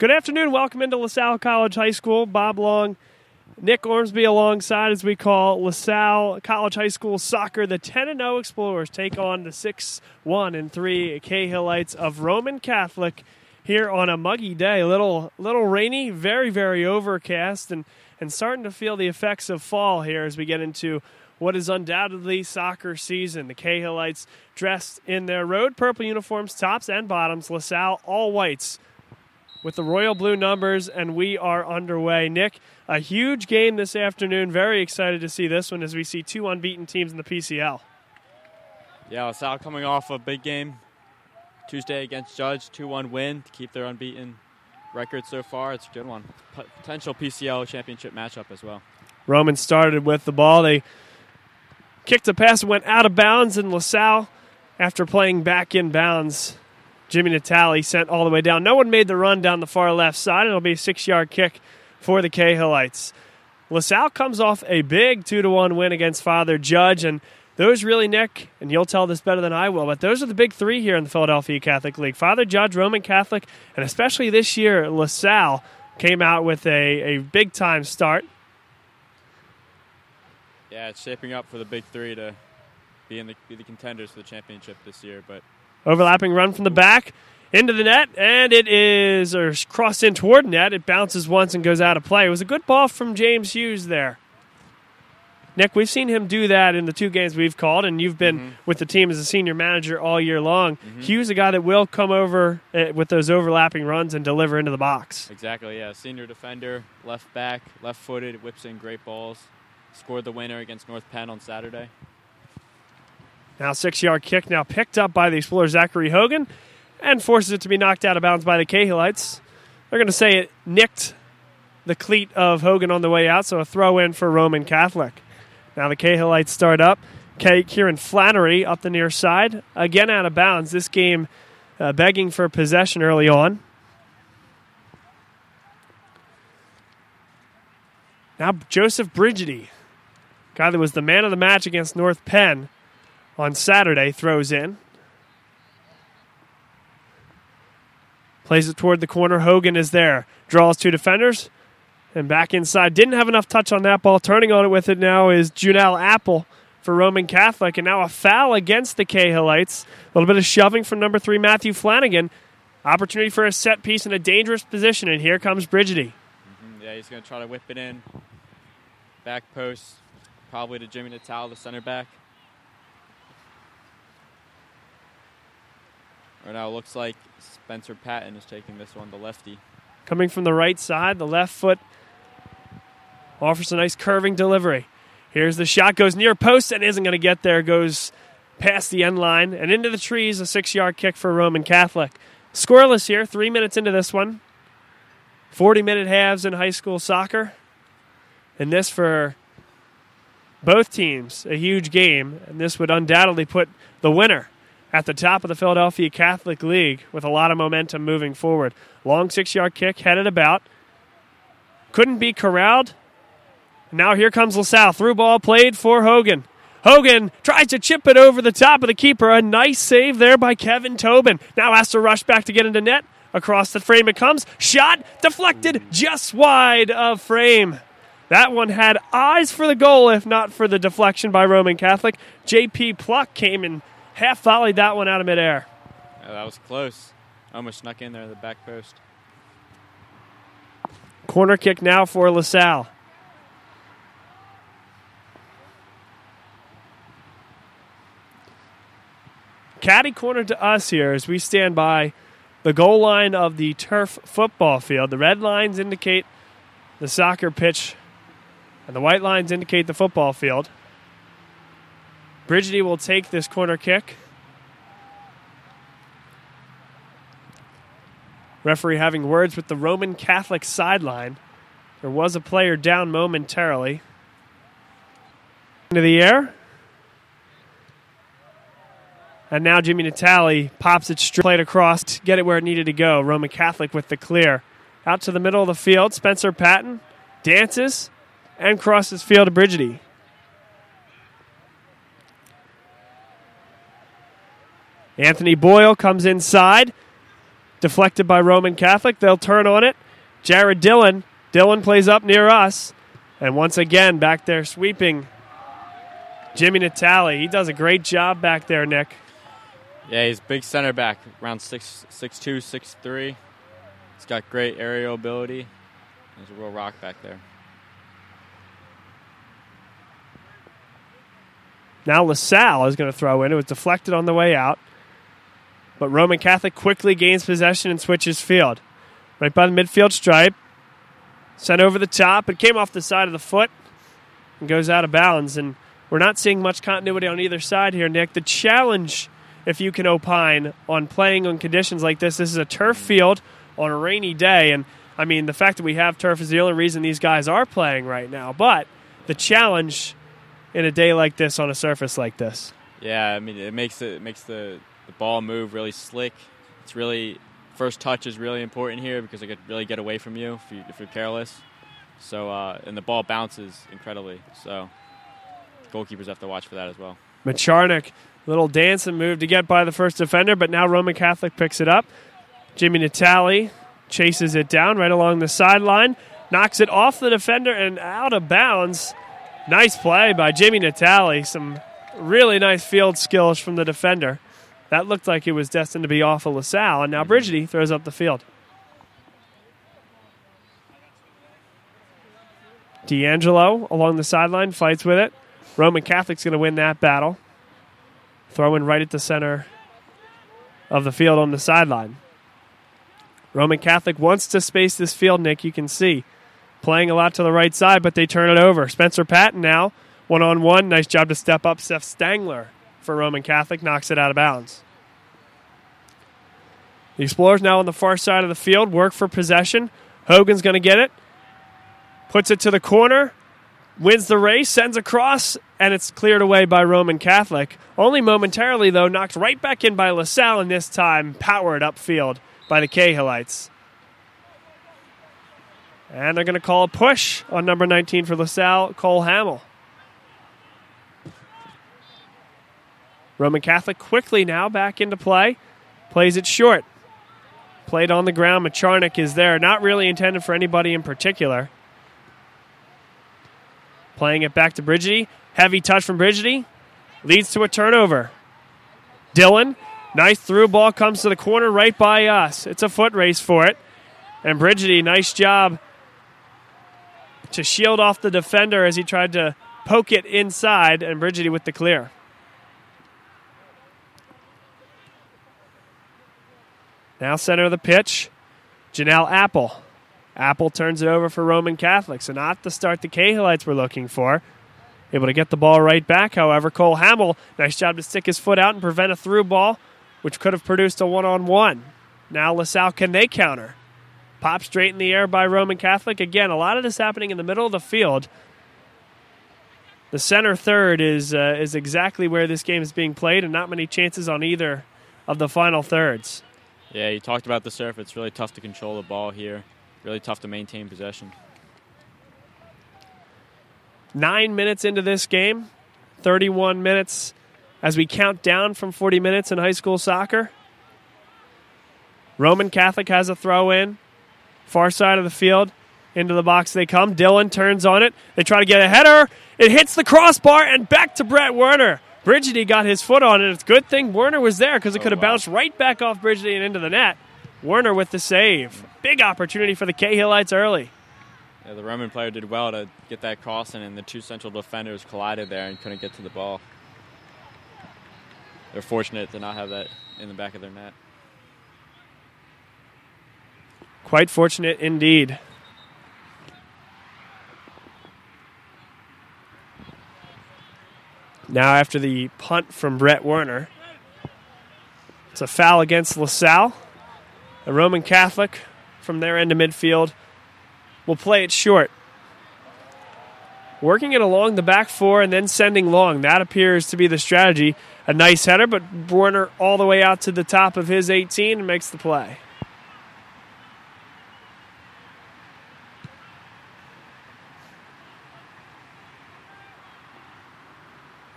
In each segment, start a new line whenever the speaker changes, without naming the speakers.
Good afternoon. Welcome into LaSalle College High School. Bob Long, Nick Ormsby alongside as we call LaSalle College High School soccer. The 10 0 Explorers take on the 6 1 and 3 Cahillites of Roman Catholic here on a muggy day. A little, little rainy, very, very overcast, and, and starting to feel the effects of fall here as we get into what is undoubtedly soccer season. The Cahillites dressed in their road purple uniforms, tops and bottoms. LaSalle all whites with the royal blue numbers, and we are underway. Nick, a huge game this afternoon. Very excited to see this one as we see two unbeaten teams in the PCL.
Yeah, LaSalle coming off a big game Tuesday against Judge, 2 1 win to keep their unbeaten record so far. It's a good one. Potential PCL championship matchup as well.
Roman started with the ball. They kicked a pass, went out of bounds, and LaSalle, after playing back in bounds, Jimmy Natali sent all the way down. No one made the run down the far left side. It'll be a six yard kick for the Cahillites. LaSalle comes off a big 2 to 1 win against Father Judge. And those really, Nick, and you'll tell this better than I will, but those are the big three here in the Philadelphia Catholic League. Father Judge, Roman Catholic, and especially this year, LaSalle came out with a, a big time start.
Yeah, it's shaping up for the big three to be in the, be the contenders for the championship this year, but
Overlapping run from the back into the net, and it is or crossed in toward net. It bounces once and goes out of play. It was a good ball from James Hughes there. Nick, we've seen him do that in the two games we've called, and you've been mm-hmm. with the team as a senior manager all year long. Mm-hmm. Hughes, a guy that will come over uh, with those overlapping runs and deliver into the box.
Exactly, yeah. Senior defender, left back, left footed, whips in great balls. Scored the winner against North Penn on Saturday.
Now, six yard kick now picked up by the Explorer Zachary Hogan and forces it to be knocked out of bounds by the Cahillites. They're going to say it nicked the cleat of Hogan on the way out, so a throw in for Roman Catholic. Now the Cahillites start up. Kieran Flannery up the near side, again out of bounds. This game uh, begging for possession early on. Now Joseph Brigidi, guy that was the man of the match against North Penn, on Saturday throws in. Plays it toward the corner. Hogan is there. Draws two defenders. And back inside. Didn't have enough touch on that ball. Turning on it with it now is Junel Apple for Roman Catholic. And now a foul against the Cahillites. A little bit of shoving from number three, Matthew Flanagan. Opportunity for a set piece in a dangerous position. And here comes Brigidi.
Mm-hmm. Yeah, he's going to try to whip it in. Back post. Probably to Jimmy Natal, the center back. Right now, it looks like Spencer Patton is taking this one, the lefty.
Coming from the right side, the left foot offers a nice curving delivery. Here's the shot, goes near post and isn't going to get there, goes past the end line and into the trees. A six yard kick for Roman Catholic. Scoreless here, three minutes into this one. 40 minute halves in high school soccer. And this for both teams, a huge game. And this would undoubtedly put the winner at the top of the Philadelphia Catholic League with a lot of momentum moving forward. Long six yard kick, headed about. Couldn't be corralled. Now here comes LaSalle. Through ball played for Hogan. Hogan tries to chip it over the top of the keeper. A nice save there by Kevin Tobin. Now has to rush back to get into net. Across the frame it comes. Shot deflected just wide of frame. That one had eyes for the goal, if not for the deflection by Roman Catholic. JP Pluck came and half volleyed that one out of midair.
That was close. Almost snuck in there at the back post.
Corner kick now for LaSalle. Caddy corner to us here as we stand by the goal line of the turf football field. The red lines indicate the soccer pitch, and the white lines indicate the football field. Brigidi will take this corner kick. Referee having words with the Roman Catholic sideline. There was a player down momentarily. Into the air. And now Jimmy Natali pops it straight played across to get it where it needed to go. Roman Catholic with the clear. Out to the middle of the field. Spencer Patton dances and crosses field to Brigidi. Anthony Boyle comes inside. Deflected by Roman Catholic. They'll turn on it. Jared Dillon. Dillon plays up near us. And once again, back there sweeping Jimmy Natali. He does a great job back there, Nick.
Yeah, he's big center back, around six six two, six three. He's got great aerial ability. He's a real rock back there.
Now LaSalle is going to throw in. It was deflected on the way out. But Roman Catholic quickly gains possession and switches field. Right by the midfield stripe. Sent over the top. It came off the side of the foot and goes out of bounds. And we're not seeing much continuity on either side here, Nick. The challenge, if you can opine, on playing on conditions like this, this is a turf field on a rainy day. And I mean, the fact that we have turf is the only reason these guys are playing right now. But the challenge in a day like this on a surface like this.
Yeah, I mean, it makes it, it makes the, the ball move really slick. It's really first touch is really important here because it could really get away from you if, you, if you're careless. So uh, and the ball bounces incredibly. So goalkeepers have to watch for that as well.
Macharnik, little dance and move to get by the first defender, but now Roman Catholic picks it up. Jimmy Natali chases it down right along the sideline, knocks it off the defender and out of bounds. Nice play by Jimmy Natali. Some really nice field skills from the defender. That looked like it was destined to be off of LaSalle, and now Brigidi throws up the field. D'Angelo along the sideline fights with it. Roman Catholic's going to win that battle. Throwing right at the center of the field on the sideline. Roman Catholic wants to space this field, Nick. You can see playing a lot to the right side, but they turn it over. Spencer Patton now, one on one. Nice job to step up. Seth Stangler for Roman Catholic knocks it out of bounds. The Explorers now on the far side of the field, work for possession. Hogan's going to get it, puts it to the corner, wins the race, sends across, and it's cleared away by Roman Catholic. Only momentarily, though, knocked right back in by LaSalle, and this time powered upfield by the Cahillites. And they're going to call a push on number 19 for LaSalle, Cole Hamill. Roman Catholic quickly now back into play. Plays it short. Played on the ground. Macharnik is there. Not really intended for anybody in particular. Playing it back to Brigidi. Heavy touch from Brigidi. Leads to a turnover. Dillon. Nice through ball comes to the corner right by us. It's a foot race for it. And Brigidi, nice job to shield off the defender as he tried to poke it inside, and Brigidi with the clear. Now center of the pitch, Janelle Apple. Apple turns it over for Roman Catholic, so not the start the Cahillites were looking for. Able to get the ball right back, however. Cole Hamill, nice job to stick his foot out and prevent a through ball, which could have produced a one on one. Now LaSalle, can they counter? Pop straight in the air by Roman Catholic. Again, a lot of this happening in the middle of the field. The center third is uh, is exactly where this game is being played, and not many chances on either of the final thirds.
Yeah, you talked about the surf. It's really tough to control the ball here. Really tough to maintain possession.
Nine minutes into this game, 31 minutes as we count down from 40 minutes in high school soccer. Roman Catholic has a throw in, far side of the field. Into the box they come. Dillon turns on it. They try to get a header. It hits the crossbar and back to Brett Werner. Brigidi got his foot on it. It's a good thing Werner was there because it could have
Oh, wow.
bounced right back off Brigidi and into the net. Werner with the save. Big opportunity for the Cahillites early.
Yeah, the Roman player did well to get that crossing, and the two central defenders collided there and couldn't get to the ball. They're fortunate to not have that in the back of their net.
Quite fortunate indeed. Now, after the punt from Brett Werner, it's a foul against LaSalle. A Roman Catholic from their end of midfield will play it short. Working it along the back four and then sending long. That appears to be the strategy. A nice header, but Werner all the way out to the top of his 18 and makes the play.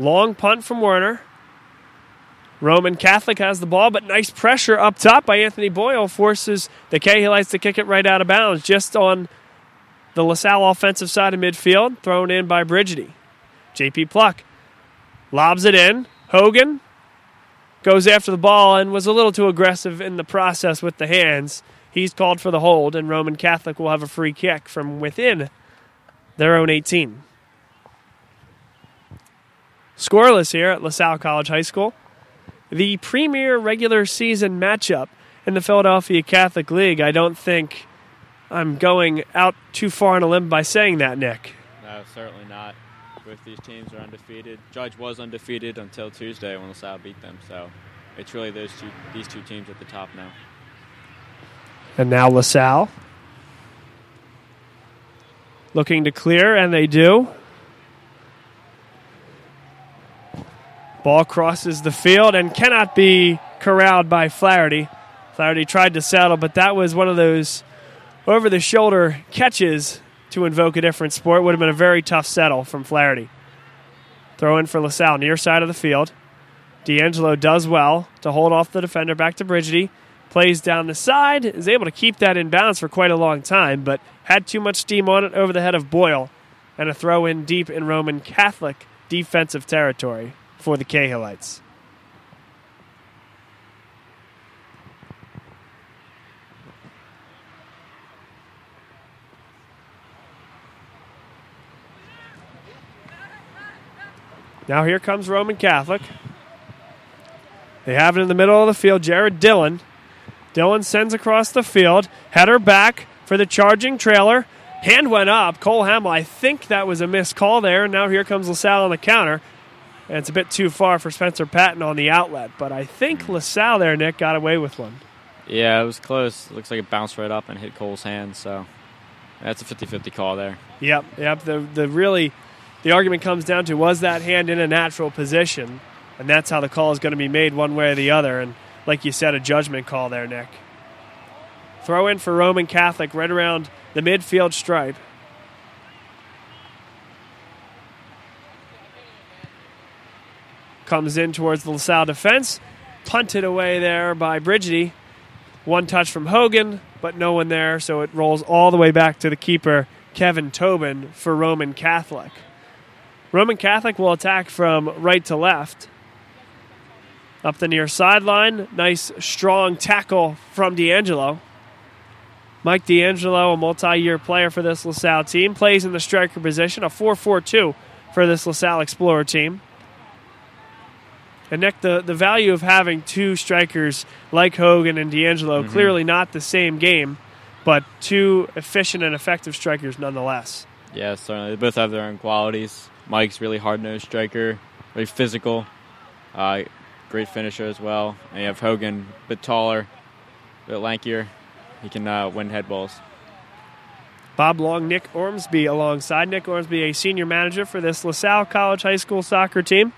Long punt from Werner. Roman Catholic has the ball, but nice pressure up top by Anthony Boyle forces the Cahillites to kick it right out of bounds, just on the LaSalle offensive side of midfield, thrown in by Brigidi. JP Pluck lobs it in. Hogan goes after the ball and was a little too aggressive in the process with the hands. He's called for the hold, and Roman Catholic will have a free kick from within their own 18. Scoreless here at LaSalle College High School the premier regular season matchup in the Philadelphia Catholic League. I don't think I'm going out too far on a limb by saying that, Nick.
No, certainly not. Both these teams are undefeated. Judge was undefeated until Tuesday when LaSalle beat them. So it's really those two, these two teams at the top now.
And now LaSalle looking to clear, and they do. Ball crosses the field and cannot be corralled by Flaherty. Flaherty tried to settle, but that was one of those over the shoulder catches to invoke a different sport. Would have been a very tough settle from Flaherty. Throw in for LaSalle, near side of the field. D'Angelo does well to hold off the defender back to Brigidi. Plays down the side, is able to keep that in bounds for quite a long time, but had too much steam on it over the head of Boyle. And a throw in deep in Roman Catholic defensive territory for the Cahillites. Now here comes Roman Catholic. They have it in the middle of the field. Jared Dillon. Dillon sends across the field. Header back for the charging trailer. Hand went up. Cole Hamill, I think that was a missed call there. And Now here comes LaSalle on the counter. And it's a bit too far for Spencer Patton on the outlet. But I think LaSalle there, Nick, got away with one.
Yeah, it was close. It looks like it bounced right up and hit Cole's hand. So that's a 50 50 call there.
Yep, yep. The, the really, the argument comes down to was that hand in a natural position? And that's how the call is going to be made one way or the other. And like you said, a judgment call there, Nick. Throw in for Roman Catholic right around the midfield stripe. Comes in towards the LaSalle defense. Punted away there by Brigidi. One touch from Hogan, but no one there, so it rolls all the way back to the keeper, Kevin Tobin, for Roman Catholic. Roman Catholic will attack from right to left. Up the near sideline, nice strong tackle from D'Angelo. Mike D'Angelo, a multi year player for this LaSalle team, plays in the striker position, a 4 4 2 for this LaSalle Explorer team. And Nick, the, the value of having two strikers like Hogan and D'Angelo, mm-hmm. clearly not the same game, but two efficient and effective strikers nonetheless.
Yeah, certainly. They both have their own qualities. Mike's really hard nosed striker, very physical, uh, great finisher as well. And you have Hogan, a bit taller, a bit lankier. He can uh, win head balls.
Bob Long, Nick Ormsby alongside. Nick Ormsby, a senior manager for this LaSalle College High School soccer team.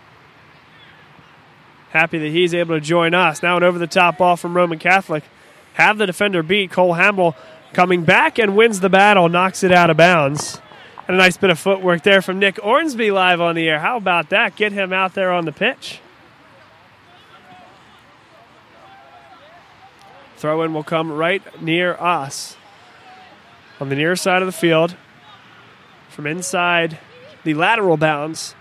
Happy that he's able to join us. Now an over the top ball from Roman Catholic. Have the defender beat. Cole Hamill coming back and wins the battle, knocks it out of bounds. And a nice bit of footwork there from Nick Ormsby live on the air. How about that? Get him out there on the pitch. Throw in will come right near us on the near side of the field from inside the lateral bounds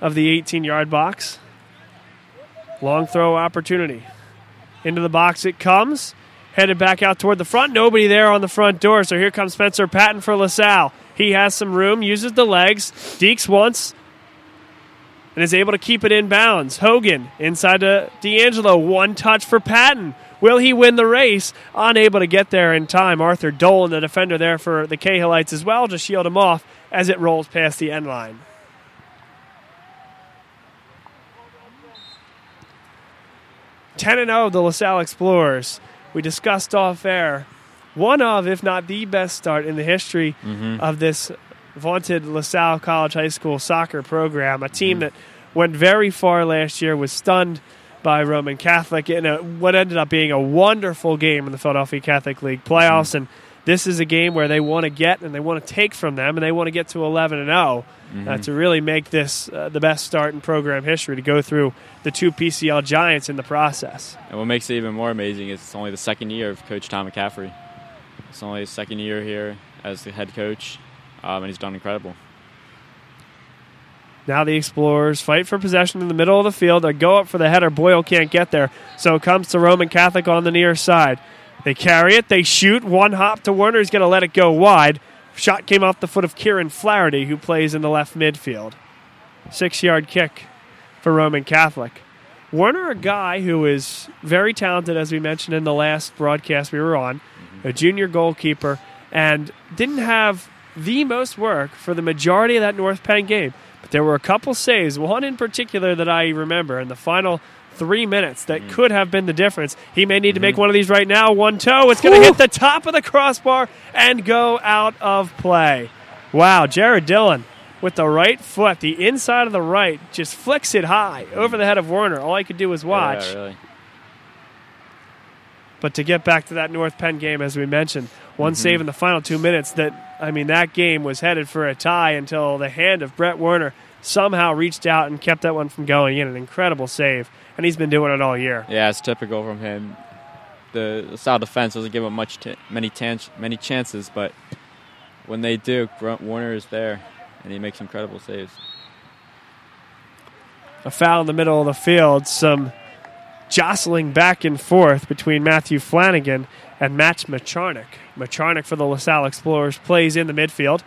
of the 18 yard box. Long throw opportunity. Into the box it comes. Headed back out toward the front. Nobody there on the front door. So here comes Spencer Patton for LaSalle. He has some room, uses the legs. Deeks once and is able to keep it in bounds. Hogan inside to D'Angelo. One touch for Patton. Will he win the race? Unable to get there in time. Arthur Dolan, the defender there for the Cahillites as well, to shield him off as it rolls past the end line. 10 and 0, the LaSalle Explorers. We discussed off air one of, if not the best start in the history mm-hmm. of this vaunted LaSalle College High School soccer program. A team mm-hmm. that went very far last year, was stunned by Roman Catholic in a, what ended up being a wonderful game in the Philadelphia Catholic League playoffs. Mm-hmm. And this is a game where they want to get and they want to take from them, and they want to get to 11 and 0 uh, to really make this uh, the best start in program history to go through the two PCL giants in the process.
And what makes it even more amazing is it's only the second year of Coach Tom McCaffrey. It's only his second year here as the head coach, um, and he's done incredible.
Now the Explorers fight for possession in the middle of the field. They go up for the header. Boyle can't get there, so it comes to Roman Catholic on the near side. They carry it. They shoot. One hop to Werner. He's going to let it go wide. Shot came off the foot of Kieran Flaherty, who plays in the left midfield. Six yard kick for Roman Catholic. Werner, a guy who is very talented, as we mentioned in the last broadcast we were on, mm-hmm. a junior goalkeeper, and didn't have the most work for the majority of that North Penn game. But there were a couple saves, one in particular that I remember in the final three minutes that mm. could have been the difference. He may need to make mm-hmm. one of these right now. One toe. It's going to hit the top of the crossbar and go out of play. Wow, Jared Dillon with the right foot, the inside of the right, just flicks it high over the head of Werner. All I could do was watch.
Yeah, really.
But to get back to that North Penn game, as we mentioned, one mm-hmm. save in the final two minutes. That I mean, that game was headed for a tie until the hand of Brett Werner somehow reached out and kept that one from going in. An incredible save, and he's been doing it all year.
Yeah, it's typical from him. The, South defense doesn't give him much t- many tan- many chances, but when they do, Brett Werner is there, and he makes incredible saves.
A foul in the middle of the field. Some jostling back and forth between Matthew Flanagan and Matt Macharnik. Macharnik for the LaSalle Explorers plays in the midfield.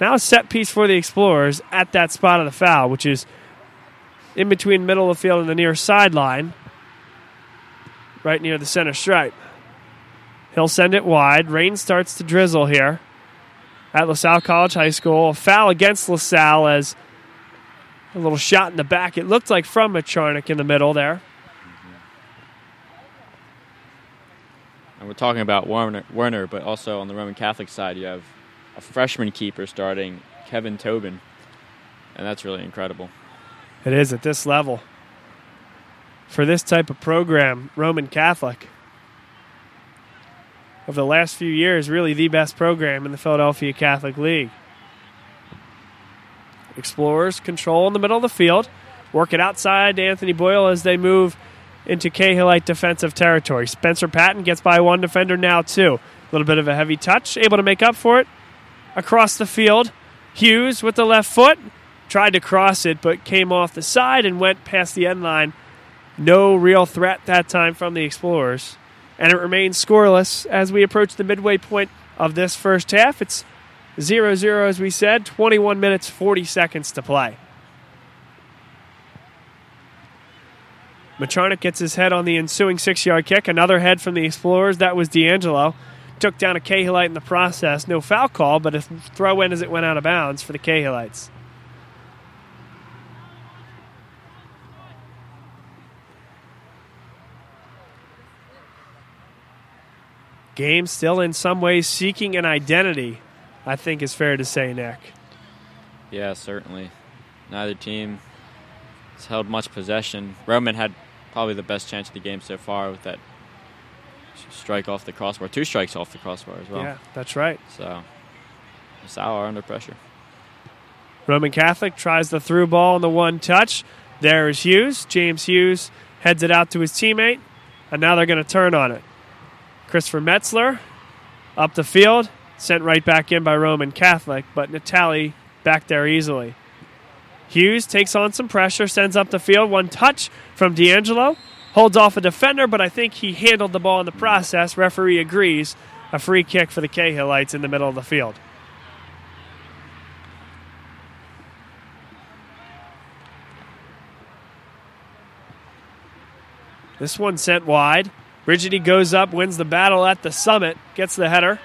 Now set piece for the Explorers at that spot of the foul, which is in between middle of the field and the near sideline, right near the center stripe. He'll send it wide. Rain starts to drizzle here at LaSalle College High School. A foul against LaSalle as a little shot in the back. It looked like from Macharnik in the middle there.
And we're talking about Werner, Werner, but also on the Roman Catholic side, you have a freshman keeper starting, Kevin Tobin, and that's really incredible.
It is at this level. For this type of program, Roman Catholic, of the last few years, really the best program in the Philadelphia Catholic League. Explorers control in the middle of the field, work it outside to Anthony Boyle as they move into Cahillite defensive territory. Spencer Patton gets by one defender now, too. A little bit of a heavy touch, able to make up for it. Across the field, Hughes with the left foot tried to cross it, but came off the side and went past the end line. No real threat that time from the Explorers. And it remains scoreless as we approach the midway point of this first half. It's 0 0, as we said, 21 minutes, 40 seconds to play. Macharnik gets his head on the ensuing six yard kick. Another head from the Explorers. That was D'Angelo. Took down a Cahillite in the process. No foul call, but a throw in as it went out of bounds for the Cahillites. Game still in some ways seeking an identity, I think is fair to say, Nick.
Yeah, certainly. Neither team has held much possession. Roman had probably the best chance of the game so far with that strike off the crossbar, two strikes off the crossbar as well.
Yeah, that's right.
So, are under pressure.
Roman Catholic tries the through ball on the one touch. There is Hughes. James Hughes heads it out to his teammate, and now they're going to turn on it. Christopher Metzler up the field, sent right back in by Roman Catholic, but Natali back there easily. Hughes takes on some pressure, sends up the field. One touch from D'Angelo. Holds off a defender, but I think he handled the ball in the process. Referee agrees. A free kick for the Cahillites in the middle of the field. This one sent wide. Brigidi goes up, wins the battle at the summit, gets the header.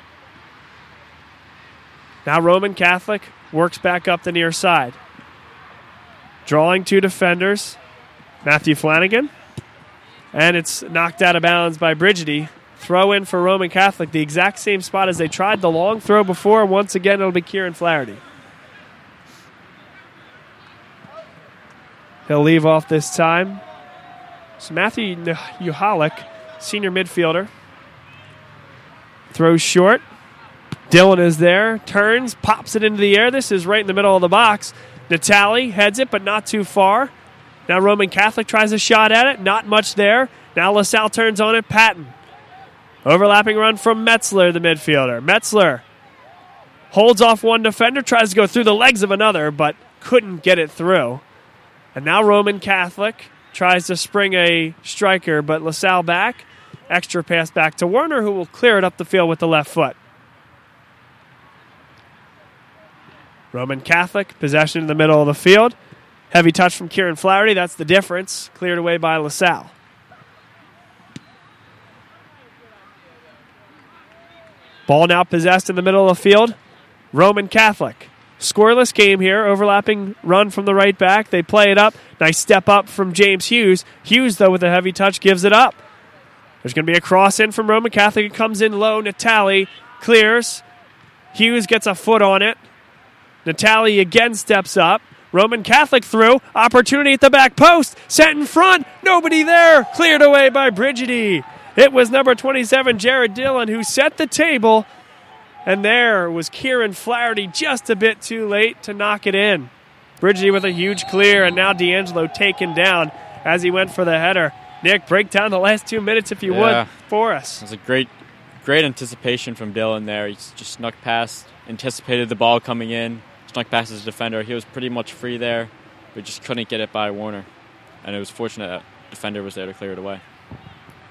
Now Roman Catholic works back up the near side. Drawing two defenders. Matthew Flanagan. And it's knocked out of bounds by Brigidi. Throw in for Roman Catholic, the exact same spot as they tried the long throw before. Once again, it'll be Kieran Flaherty. He'll leave off this time. So Matthew Uhalik, senior midfielder, throws short. Dillon is there, turns, pops it into the air. This is right in the middle of the box. Natali heads it, but not too far. Now Roman Catholic tries a shot at it, not much there. Now LaSalle turns on it, Patton. Overlapping run from Metzler, the midfielder. Metzler holds off one defender, tries to go through the legs of another, but couldn't get it through. And now Roman Catholic tries to spring a striker, but LaSalle back. Extra pass back to Werner, who will clear it up the field with the left foot. Roman Catholic, possession in the middle of the field. Heavy touch from Kieran Flaherty. That's the difference. Cleared away by LaSalle. Ball now possessed in the middle of the field. Roman Catholic. Scoreless game here. Overlapping run from the right back. They play it up. Nice step up from James Hughes. Hughes, though, with a heavy touch, gives it up. There's going to be a cross in from Roman Catholic. It comes in low. Natali clears. Hughes gets a foot on it. Natali again steps up. Roman Catholic through. Opportunity at the back post. Set in front. Nobody there. Cleared away by Brigidi. It was number 27, Jared Dillon, who set the table. And there was Kieran Flaherty just a bit too late to knock it in. Brigidi with a huge clear, and now D'Angelo taken down as he went for the header. Nick, break down the last two minutes if you
Yeah.
would for us.
It was a great, great anticipation from Dillon there. He just snuck past, anticipated the ball coming in, snuck past his defender. He was pretty much free there, but just couldn't get it by Werner. And it was fortunate that defender was there to clear it away.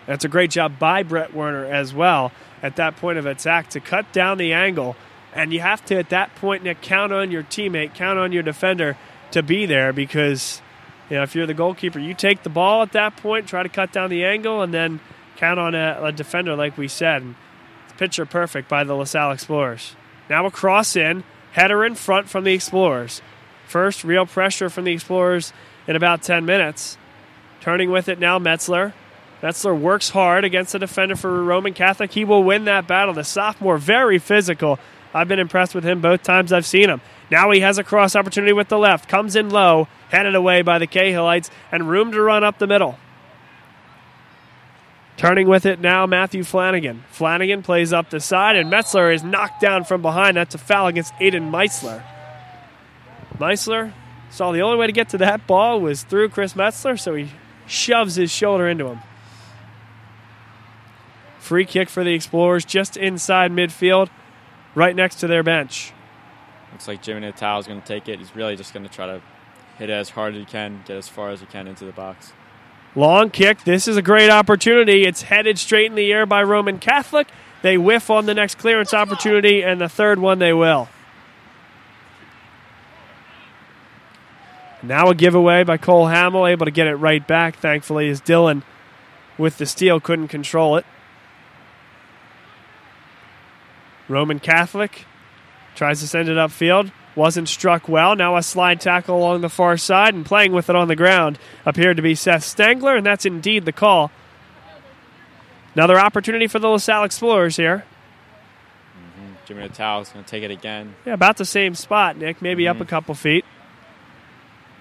That's a great job by Brett Werner as well at that point of attack to cut down the angle. And you have to, at that point, Nick, count on your teammate, count on your defender to be there because, you know, if you're the goalkeeper, you take the ball at that point, try to cut down the angle, and then count on a, a defender, like we said. And it's picture perfect by the LaSalle Explorers. Now a cross in, header in front from the Explorers. First real pressure from the Explorers in about 10 minutes. Turning with it now, Metzler. Metzler works hard against the defender for Roman Catholic. He will win that battle. The sophomore, very physical. I've been impressed with him both times I've seen him. Now he has a cross opportunity with the left. Comes in low, headed away by the Cahillites, and room to run up the middle. Turning with it now, Matthew Flanagan. Flanagan plays up the side, and Metzler is knocked down from behind. That's a foul against Aiden Meisler. Meisler saw the only way to get to that ball was through Chris Metzler, so he shoves his shoulder into him. Free kick for the Explorers just inside midfield, right next to their bench.
Looks like Jimmy Natal is going to take it. He's really just going to try to hit it as hard as he can, get as far as he can into the box.
Long kick. This is a great opportunity. It's headed straight in the air by Roman Catholic. They whiff on the next clearance opportunity, and the third one they will. Now a giveaway by Cole Hamill, able to get it right back, thankfully, as Dillon with the steal couldn't control it. Roman Catholic tries to send it upfield. Wasn't struck well. Now a slide tackle along the far side and playing with it on the ground appeared to be Seth Stangler, and that's indeed the call. Another opportunity for the LaSalle Explorers here. Mm-hmm.
Jimmy Natal is going to take it again.
Yeah, about the same spot, Nick. Maybe up a mm-hmm. couple feet.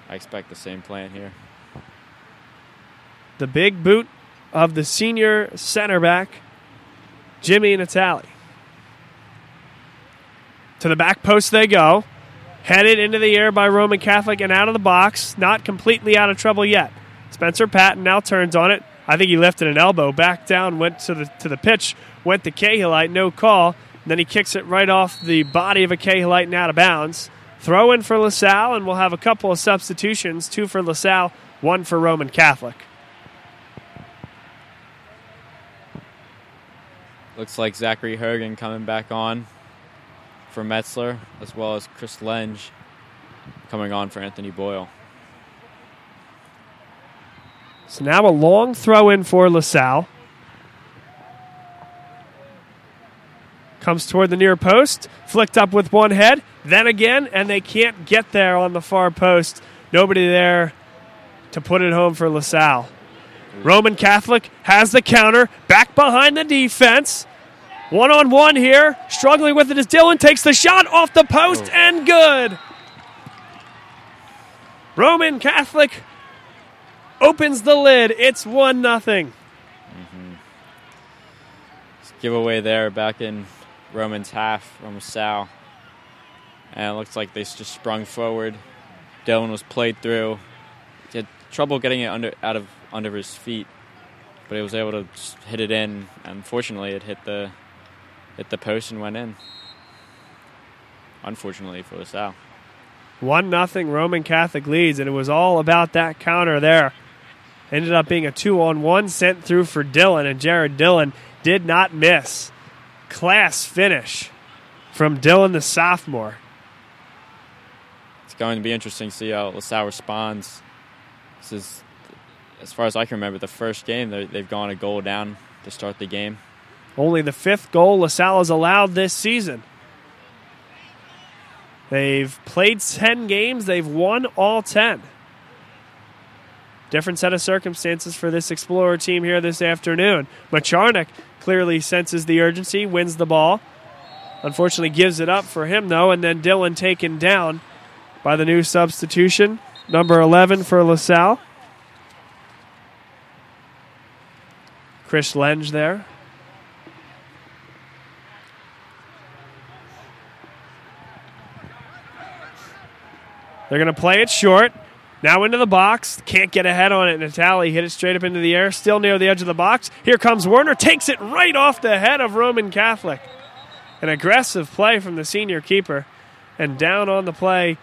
I expect the same plan here.
The big boot of the senior center back, Jimmy Natali. To the back post they go. Headed into the air by Roman Catholic and out of the box. Not completely out of trouble yet. Spencer Patton now turns on it. I think he lifted an elbow, back down, went to the to the pitch, went to Cahillite, no call. Then he kicks it right off the body of a Cahillite and out of bounds. Throw in for LaSalle, and we'll have a couple of substitutions two for LaSalle, one for Roman Catholic.
Looks like Zachary Hogan coming back on for Metzler, as well as Chris Lenge coming on for Anthony Boyle.
So now a long throw in for LaSalle. Comes toward the near post, flicked up with one head, then again, and they can't get there on the far post. Nobody there to put it home for LaSalle. Roman Catholic has the counter, back behind the defense. One on one here, struggling with it as Dillon takes the shot off the post oh. and good. Roman Catholic opens the lid. It's 1 nothing. Mm-hmm.
Giveaway there back in Roman's half from Sal. And it looks like they just sprung forward. Dillon was played through. He had trouble getting it under out of under his feet, but he was able to hit it in. Unfortunately, it hit the hit the post and went in. Unfortunately for LaSalle.
1 nothing Roman Catholic leads, and it was all about that counter there. Ended up being a two on one sent through for Dillon, and Jared Dillon did not miss. Class finish from Dillon the sophomore.
It's going to be interesting to see how LaSalle responds. This is, as far as I can remember, the first game they've gone a goal down to start the game.
Only the fifth goal LaSalle has allowed this season. They've played 10 games, they've won all 10. Different set of circumstances for this Explorer team here this afternoon. Macharnik clearly senses the urgency, wins the ball. Unfortunately, gives it up for him, though, and then Dillon taken down by the new substitution, number 11 for LaSalle. Chris Lenge there. They're going to play it short. Now into the box. Can't get ahead on it. Natali hit it straight up into the air. Still near the edge of the box. Here comes Werner. Takes it right off the head of Roman Catholic. An aggressive play from the senior keeper. And down on the play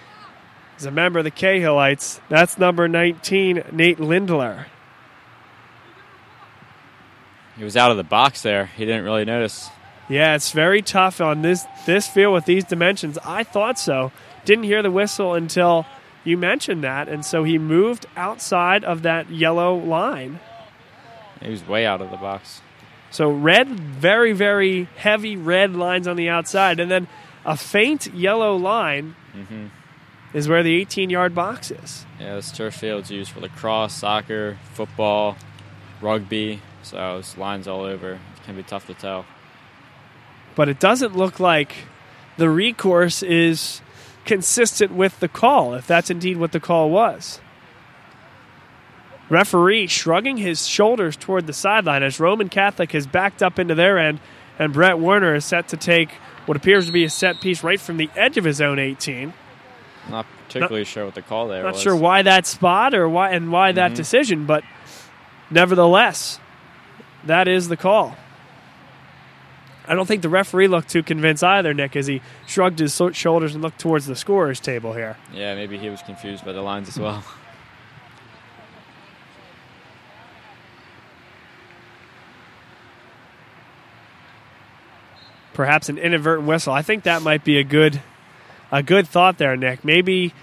is a member of the Cahillites. That's number 19, Nate Lindler.
He was out of the box there. He didn't really notice.
Yeah, it's very tough on this this field with these dimensions. I thought so. Didn't hear the whistle until you mentioned that, and so he moved outside of that yellow line.
He was way out of the box.
So red, very very heavy red lines on the outside, and then a faint yellow line
hmm
is where the 18 yard box is.
Yeah, this turf field's used for lacrosse, soccer, football, rugby. So there's lines all over. It can be tough to tell.
But it doesn't look like the recourse is consistent with the call, if that's indeed what the call was. Referee shrugging his shoulders toward the sideline as Roman Catholic has backed up into their end, and Brett Werner is set to take what appears to be a set piece right from the edge of his own 18.
Not particularly sure what the call there
Not
was.
sure why that spot or why and why that
Mhm.
decision, but nevertheless, that is the call. I don't think the referee looked too convinced either, Nick, as he shrugged his shoulders and looked towards the scorer's table here.
Yeah, maybe he was confused by the lines as well.
Perhaps an inadvertent whistle. I think that might be a good, a good thought there, Nick. Maybe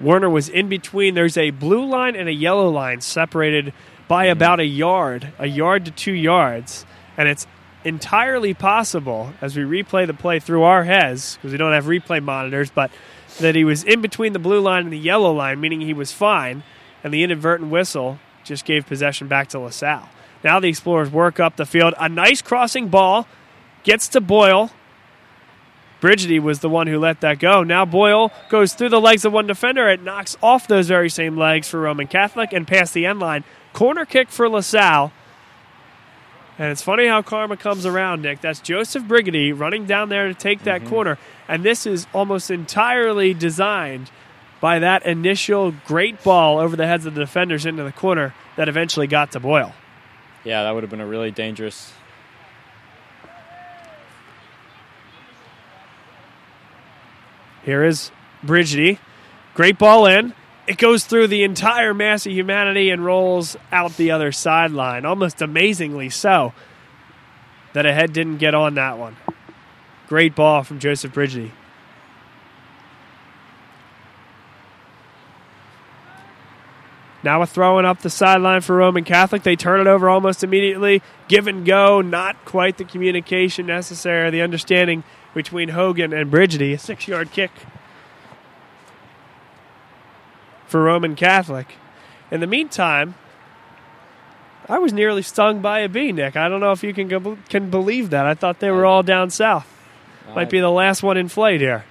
Werner was in between. There's a blue line and a yellow line separated by hmm. about a yard, a yard to two yards, and it's entirely possible as we replay the play through our heads because we don't have replay monitors, but that he was in between the blue line and the yellow line, meaning he was fine, and the inadvertent whistle just gave possession back to LaSalle. Now the Explorers work up the field. A nice crossing ball gets to Boyle. Brigidi was the one who let that go. Now Boyle goes through the legs of one defender. It knocks off those very same legs for Roman Catholic and past the end line. Corner kick for LaSalle. And it's funny how karma comes around, Nick. That's Joseph Brigidi running down there to take that mm-hmm. corner. And this is almost entirely designed by that initial great ball over the heads of the defenders into the corner that eventually got to Boyle.
yeah, that would have been a really dangerous.
Here is Brigidi. Great ball in. It goes through the entire mass of humanity and rolls out the other sideline. Almost amazingly so that a head didn't get on that one. Great ball from Joseph Brigidi. Now a throwing up the sideline for Roman Catholic. They turn it over almost immediately. Give and go, not quite the communication necessary, the understanding between Hogan and Brigidi. A six yard kick for Roman Catholic. In the meantime, I was nearly stung by a bee, Nick. I don't know if you can go, can believe that. I thought they were all down south. Might be the last one in flight here.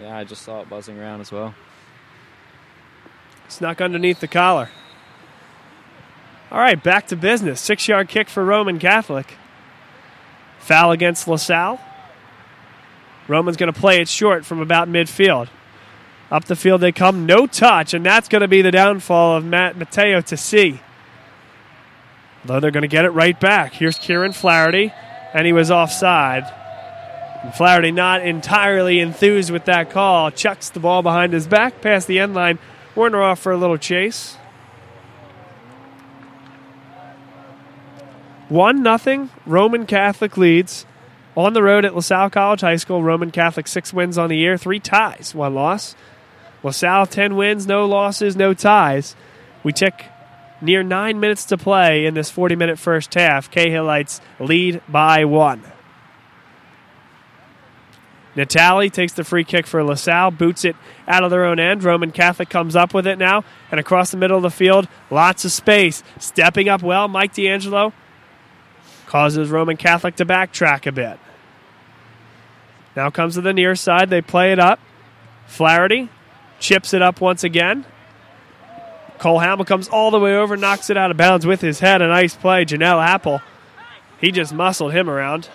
Yeah, I just saw it buzzing around as well.
Snuck underneath the collar. All right, back to business. Six yard kick for Roman Catholic. Foul against LaSalle. Roman's going to play it short from about midfield. Up the field they come, no touch, and that's going to be the downfall of Matt Mateo to see. Though they're going to get it right back. Here's Kieran Flaherty, and he was offside. And Flaherty not entirely enthused with that call. Chucks the ball behind his back past the end line. Werner off for a little chase. One nothing. Roman Catholic leads on the road at LaSalle College High School. Roman Catholic six wins on the year, three ties, one loss. LaSalle ten wins, no losses, no ties. We tick near nine minutes to play in this 40 minute first half. Cahillites lead by one. Natali takes the free kick for LaSalle, boots it out of their own end. Roman Catholic comes up with it now, and across the middle of the field, lots of space. Stepping up well, Mike D'Angelo causes Roman Catholic to backtrack a bit. Now comes to the near side. They play it up. Flaherty chips it up once again. Cole Hamill comes all the way over, knocks it out of bounds with his head. A nice play. Janelle Apple. He just muscled him around.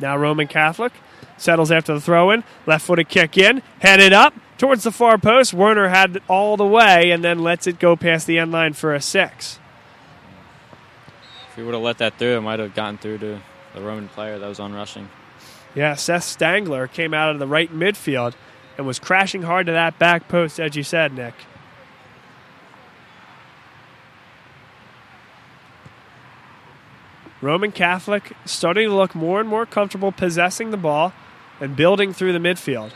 Now Roman Catholic settles after the throw in. Left footed kick in. Headed up towards the far post. Werner had it all the way and then lets it go past the end line for a six.
If he would have let that through, it might have gotten through to the Roman player that was on rushing.
Yeah, Seth Stangler came out of the right midfield and was crashing hard to that back post, as you said, Nick. Roman Catholic starting to look more and more comfortable possessing the ball and building through the midfield.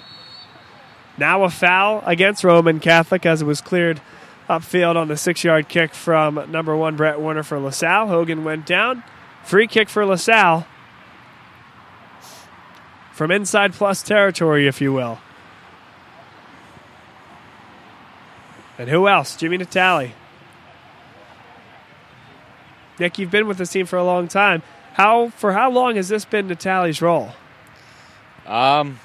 Now a foul against Roman Catholic as it was cleared upfield on the six yard kick from number one Brett Werner for LaSalle. Hogan went down. Free kick for LaSalle from inside plus territory, if you will. And who else? Jimmy Natali. Nick, you've been with this team for a long time. How for how long has this been Natali's role?
Um,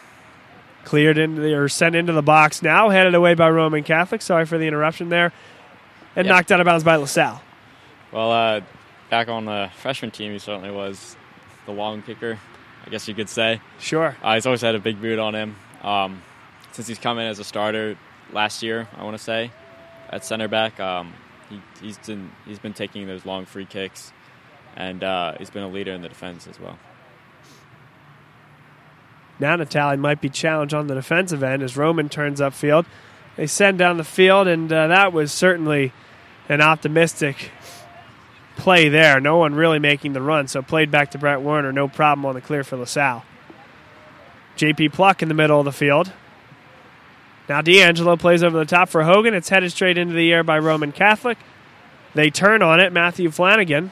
Cleared into the, or sent into the box now, headed away by Roman Catholic. Sorry for the interruption there, and
Yeah.
knocked out of bounds by LaSalle.
well, uh, back on the freshman team, he certainly was the long kicker, I guess you could say.
Sure.
Uh, he's always had a big boot on him. Um, since he's come in as a starter last year, I want to say, at center back, um, he, he's been he's been taking those long free kicks, and uh, he's been a leader in the defense as well.
Now Natali might be challenged on the defensive end as Roman turns upfield. They send down the field, and uh, that was certainly an optimistic play there. No one really making the run, so played back to Brett Werner, No problem on the clear for LaSalle. JP Pluck in the middle of the field. Now D'Angelo plays over the top for Hogan. It's headed straight into the air by Roman Catholic. They turn on it. Matthew Flanagan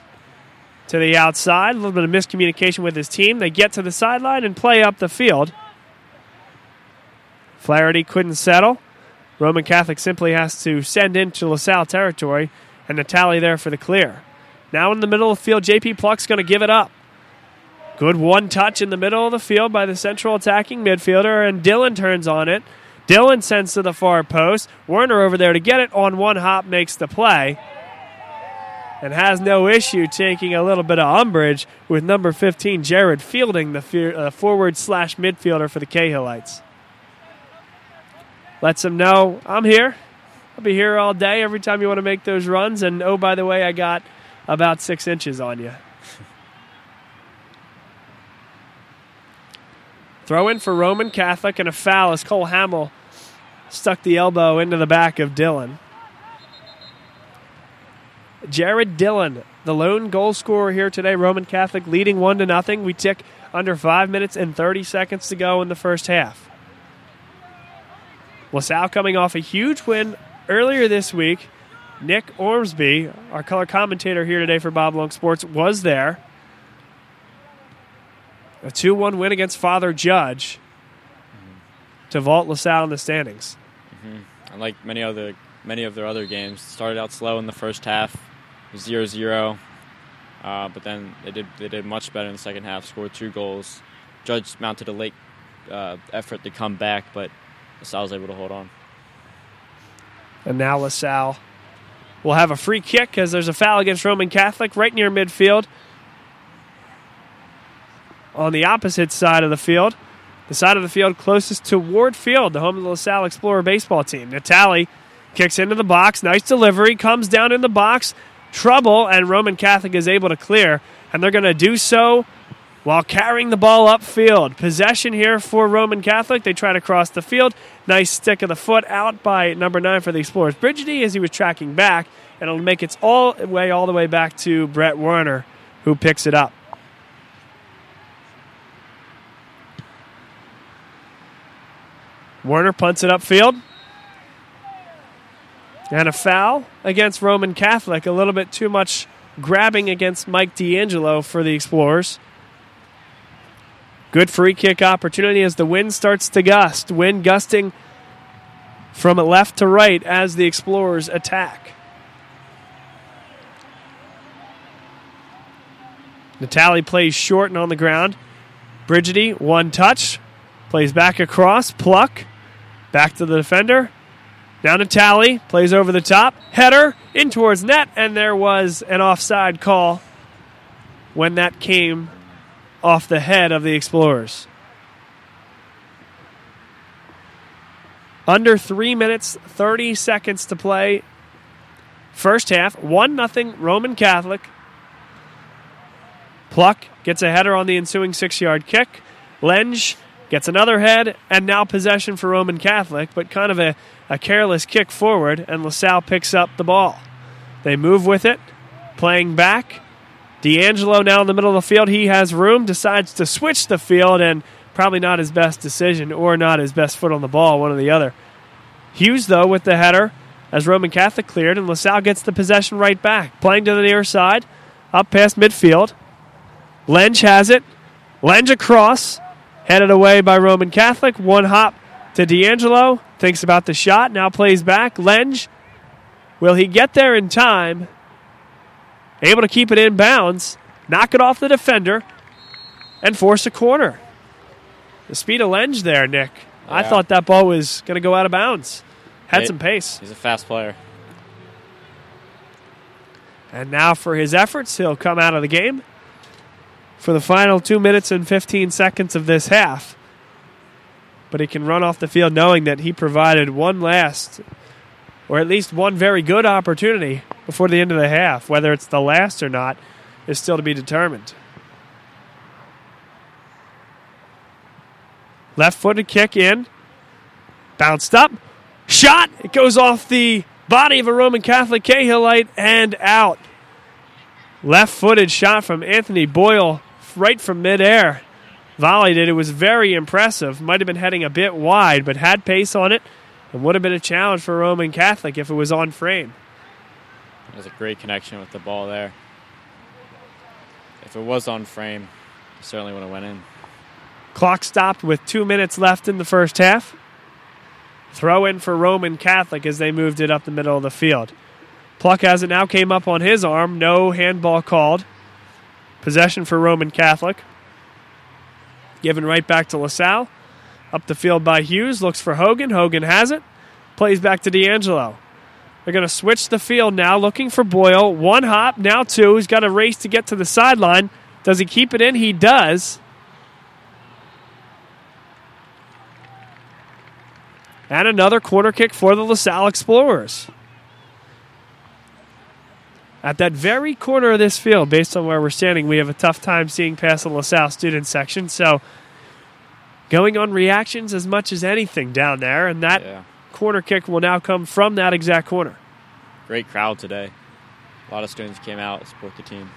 to the outside. A little bit of miscommunication with his team. They get to the sideline and play up the field. Flaherty couldn't settle. Roman Catholic simply has to send into LaSalle territory, and Natali there for the clear. Now in the middle of the field, JP Pluck's going to give it up. Good one touch in the middle of the field by the central attacking midfielder, and Dillon turns on it. Dillon sends to the far post. Werner over there to get it on one hop makes the play and has no issue taking a little bit of umbrage with number 15 Jared Fielding, the uh, forward slash midfielder for the Cahillites. Lets him know I'm here. I'll be here all day every time you want to make those runs. And oh, by the way, I got about six inches on you. Throw in for Roman Catholic and a foul as Cole Hamill stuck the elbow into the back of Dylan. Jared Dillon, the lone goal scorer here today. Roman Catholic leading one to nothing. We tick under five minutes and thirty seconds to go in the first half. LaSalle coming off a huge win earlier this week. Nick Ormsby, our color commentator here today for Bob Long Sports, was there. A 2 1 win against Father Judge to vault LaSalle in the standings.
Unlike many other many of their other games, started out slow in the first half, 0-0, uh, but then they did they did much better in the second half. Scored two goals. Judge mounted a late uh, effort to come back, but LaSalle was able to hold on.
And now LaSalle will have a free kick as there's a foul against Roman Catholic right near midfield. On the opposite side of the field, the side of the field closest to Ward Field, the home of the LaSalle Explorer baseball team. Natali kicks into the box. Nice delivery. Comes down in the box. Trouble, and Roman Catholic is able to clear. And they're going to do so while carrying the ball upfield. Possession here for Roman Catholic. They try to cross the field. Nice stick of the foot out by number nine for the Explorers. Brigidi as he was tracking back, and it'll make its all way all the way back to Brett Werner, who picks it up. Werner punts it upfield. And a foul against Roman Catholic. A little bit too much grabbing against Mike D'Angelo for the Explorers. Good free kick opportunity as the wind starts to gust. Wind gusting from left to right as the Explorers attack. Natali plays short and on the ground. Brigidi, one touch. Plays back across. Pluck. Back to the defender. Down to Tally. plays over the top. Header in towards net, and there was an offside call when that came off the head of the Explorers. Under three minutes, 30 seconds to play. First half, 1 0 Roman Catholic. Pluck gets a header on the ensuing six yard kick. Lenge gets another head, and now possession for Roman Catholic, but kind of a, a careless kick forward, and LaSalle picks up the ball. They move with it, playing back. D'Angelo now in the middle of the field. He has room, decides to switch the field, and probably not his best decision or not his best foot on the ball, one or the other. Hughes, though, with the header as Roman Catholic cleared, and LaSalle gets the possession right back. Playing to the near side, up past midfield. Lenge has it. Lenge across. Headed away by Roman Catholic. One hop to D'Angelo. Thinks about the shot. Now plays back. Lenge. Will he get there in time? Able to keep it in bounds. Knock it off the defender. And force a corner. The speed of Lenge there, Nick. I thought that ball was going to go out of bounds. Had some pace.
He's a fast player.
And now for his efforts, he'll come out of the game for the final two minutes and 15 seconds of this half. But he can run off the field knowing that he provided one last, or at least one very good opportunity before the end of the half. Whether it's the last or not is still to be determined. Left footed kick in, bounced up, shot. It goes off the body of a Roman Catholic Cahillite and out. Left footed shot from Anthony Boyle right from midair. Volleyed it. It was very impressive. Might have been heading a bit wide, but had pace on it and would have been a challenge for Roman Catholic if it was on frame.
There's a great connection with the ball there. If it was on frame, it certainly would have went in.
Clock stopped with two minutes left in the first half. Throw in for Roman Catholic as they moved it up the middle of the field. Pluck has it now came up on his arm. No handball called. Possession for Roman Catholic. Given right back to LaSalle. Up the field by Hughes. Looks for Hogan. Hogan has it. Plays back to D'Angelo. They're going to switch the field now, looking for Boyle. One hop, now two. He's got a race to get to the sideline. Does he keep it in? He does. And another corner kick for the LaSalle Explorers. At that very corner of this field, based on where we're standing, we have a tough time seeing past the LaSalle student section. So, going on reactions as much as anything down there, and that
Yeah.
corner kick will now come from that exact corner.
Great crowd today. A lot of students came out to support the team.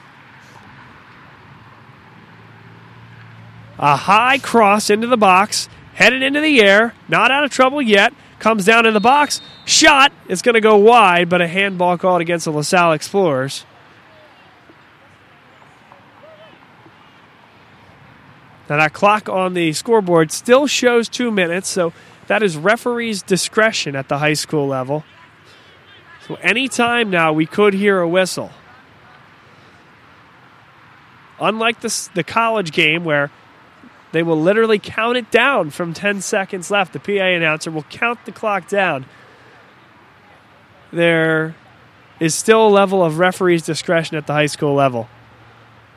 A high cross into the box, headed into the air, not out of trouble yet. Comes down in the box, shot. It's going to go wide, but a handball called against the LaSalle Explorers. Now that clock on the scoreboard still shows two minutes, so that is referee's discretion at the high school level. So anytime now we could hear a whistle. Unlike the, the college game where they will literally count it down from 10 seconds left. The PA announcer will count the clock down. There is still a level of referee's discretion at the high school level.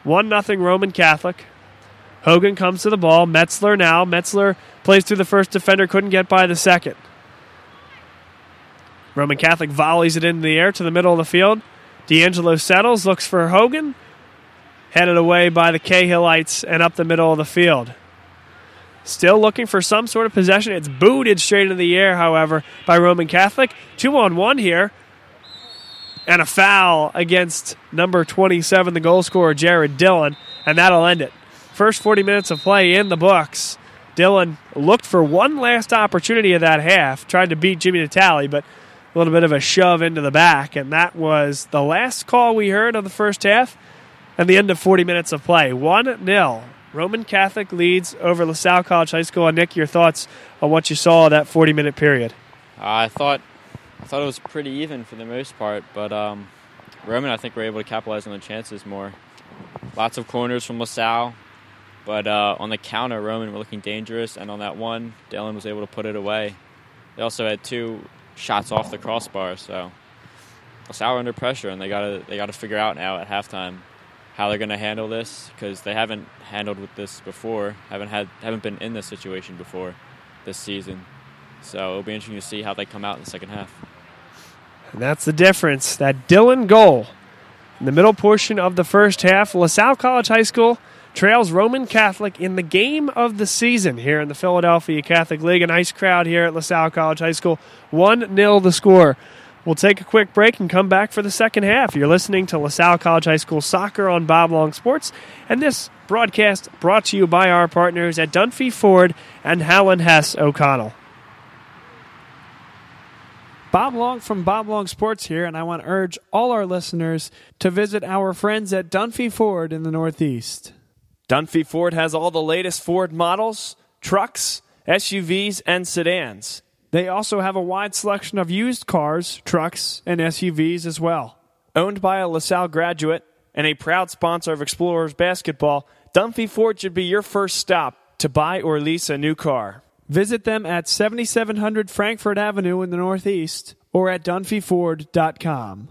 1 0 Roman Catholic. Hogan comes to the ball. Metzler now. Metzler plays through the first defender, couldn't get by the second. Roman Catholic volleys it into the air to the middle of the field. D'Angelo settles, looks for Hogan, headed away by the Cahillites and up the middle of the field. Still looking for some sort of possession. It's booted straight into the air, however, by Roman Catholic. Two on one here. And a foul against number 27, the goal scorer, Jared Dillon. And that'll end it. First 40 minutes of play in the books. Dillon looked for one last opportunity of that half, tried to beat Jimmy Natali, but a little bit of a shove into the back. And that was the last call we heard of the first half and the end of 40 minutes of play. 1 0 Roman Catholic leads over LaSalle College High School. Nick, your thoughts on what you saw that 40 minute period?
I thought I thought it was pretty even for the most part, but um, Roman, I think, were able to capitalize on the chances more. Lots of corners from LaSalle, but uh, on the counter, Roman were looking dangerous, and on that one, Dillon was able to put it away. They also had two shots off the crossbar, so LaSalle were under pressure, and they got to they got to figure out now at halftime how they're going to handle this because they haven't handled with this before, haven't had haven't been in this situation before this season. So it'll be interesting to see how they come out in the second half.
And that's the difference. That Dillon goal in the middle portion of the first half, LaSalle College High School trails Roman Catholic in the game of the season here in the Philadelphia Catholic League. A nice crowd here at LaSalle College High School. 1 0 the score. We'll take a quick break and come back for the second half. You're listening to LaSalle College High School Soccer on Bob Long Sports, and this broadcast brought to you by our partners at Dunphy Ford and Howland Hess O'Connell. Bob Long from Bob Long Sports here, and I want to urge all our listeners to visit our friends at Dunphy Ford in the Northeast. Dunphy Ford has all the latest Ford models, trucks, SUVs, and sedans. They also have a wide selection of used cars, trucks, and SUVs as well. Owned by a LaSalle graduate and a proud sponsor of Explorers basketball, Dunphy Ford should be your first stop to buy or lease a new car. Visit them at 7700 Frankford Avenue in the Northeast or at dunphyford.com.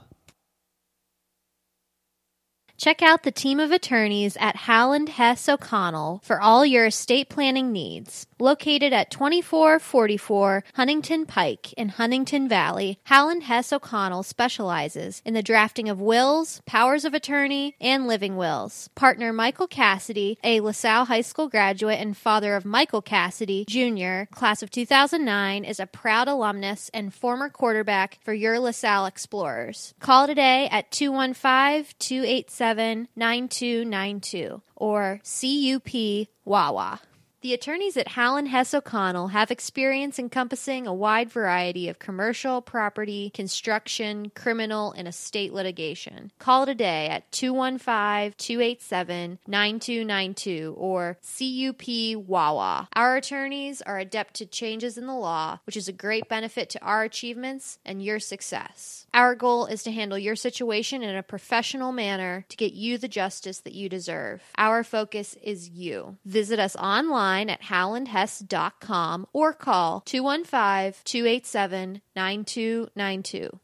Check out the team of attorneys at Howland Hess O'Connell for all your estate planning needs. Located at 2444 Huntingdon Pike in Huntingdon Valley, Howland Hess O'Connell specializes in the drafting of wills, powers of attorney, and living wills. Partner Michael Cassidy, a LaSalle High School graduate and father of Michael Cassidy Jr., class of 2009, is a proud alumnus and former quarterback for your LaSalle Explorers. Call today at 215 287 9292 or CUP Wawa. The attorneys at Howland Hess O'Connell have experience encompassing a wide variety of commercial, property, construction, criminal, and estate litigation. Call today at 215 287 9292 or CUP Wawa. Our attorneys are adept to changes in the law, which is a great benefit to our achievements and your success. Our goal is to handle your situation in a professional manner to get you the justice that you deserve. Our focus is you. Visit us online at howlandhess.com or call 215 287 9292.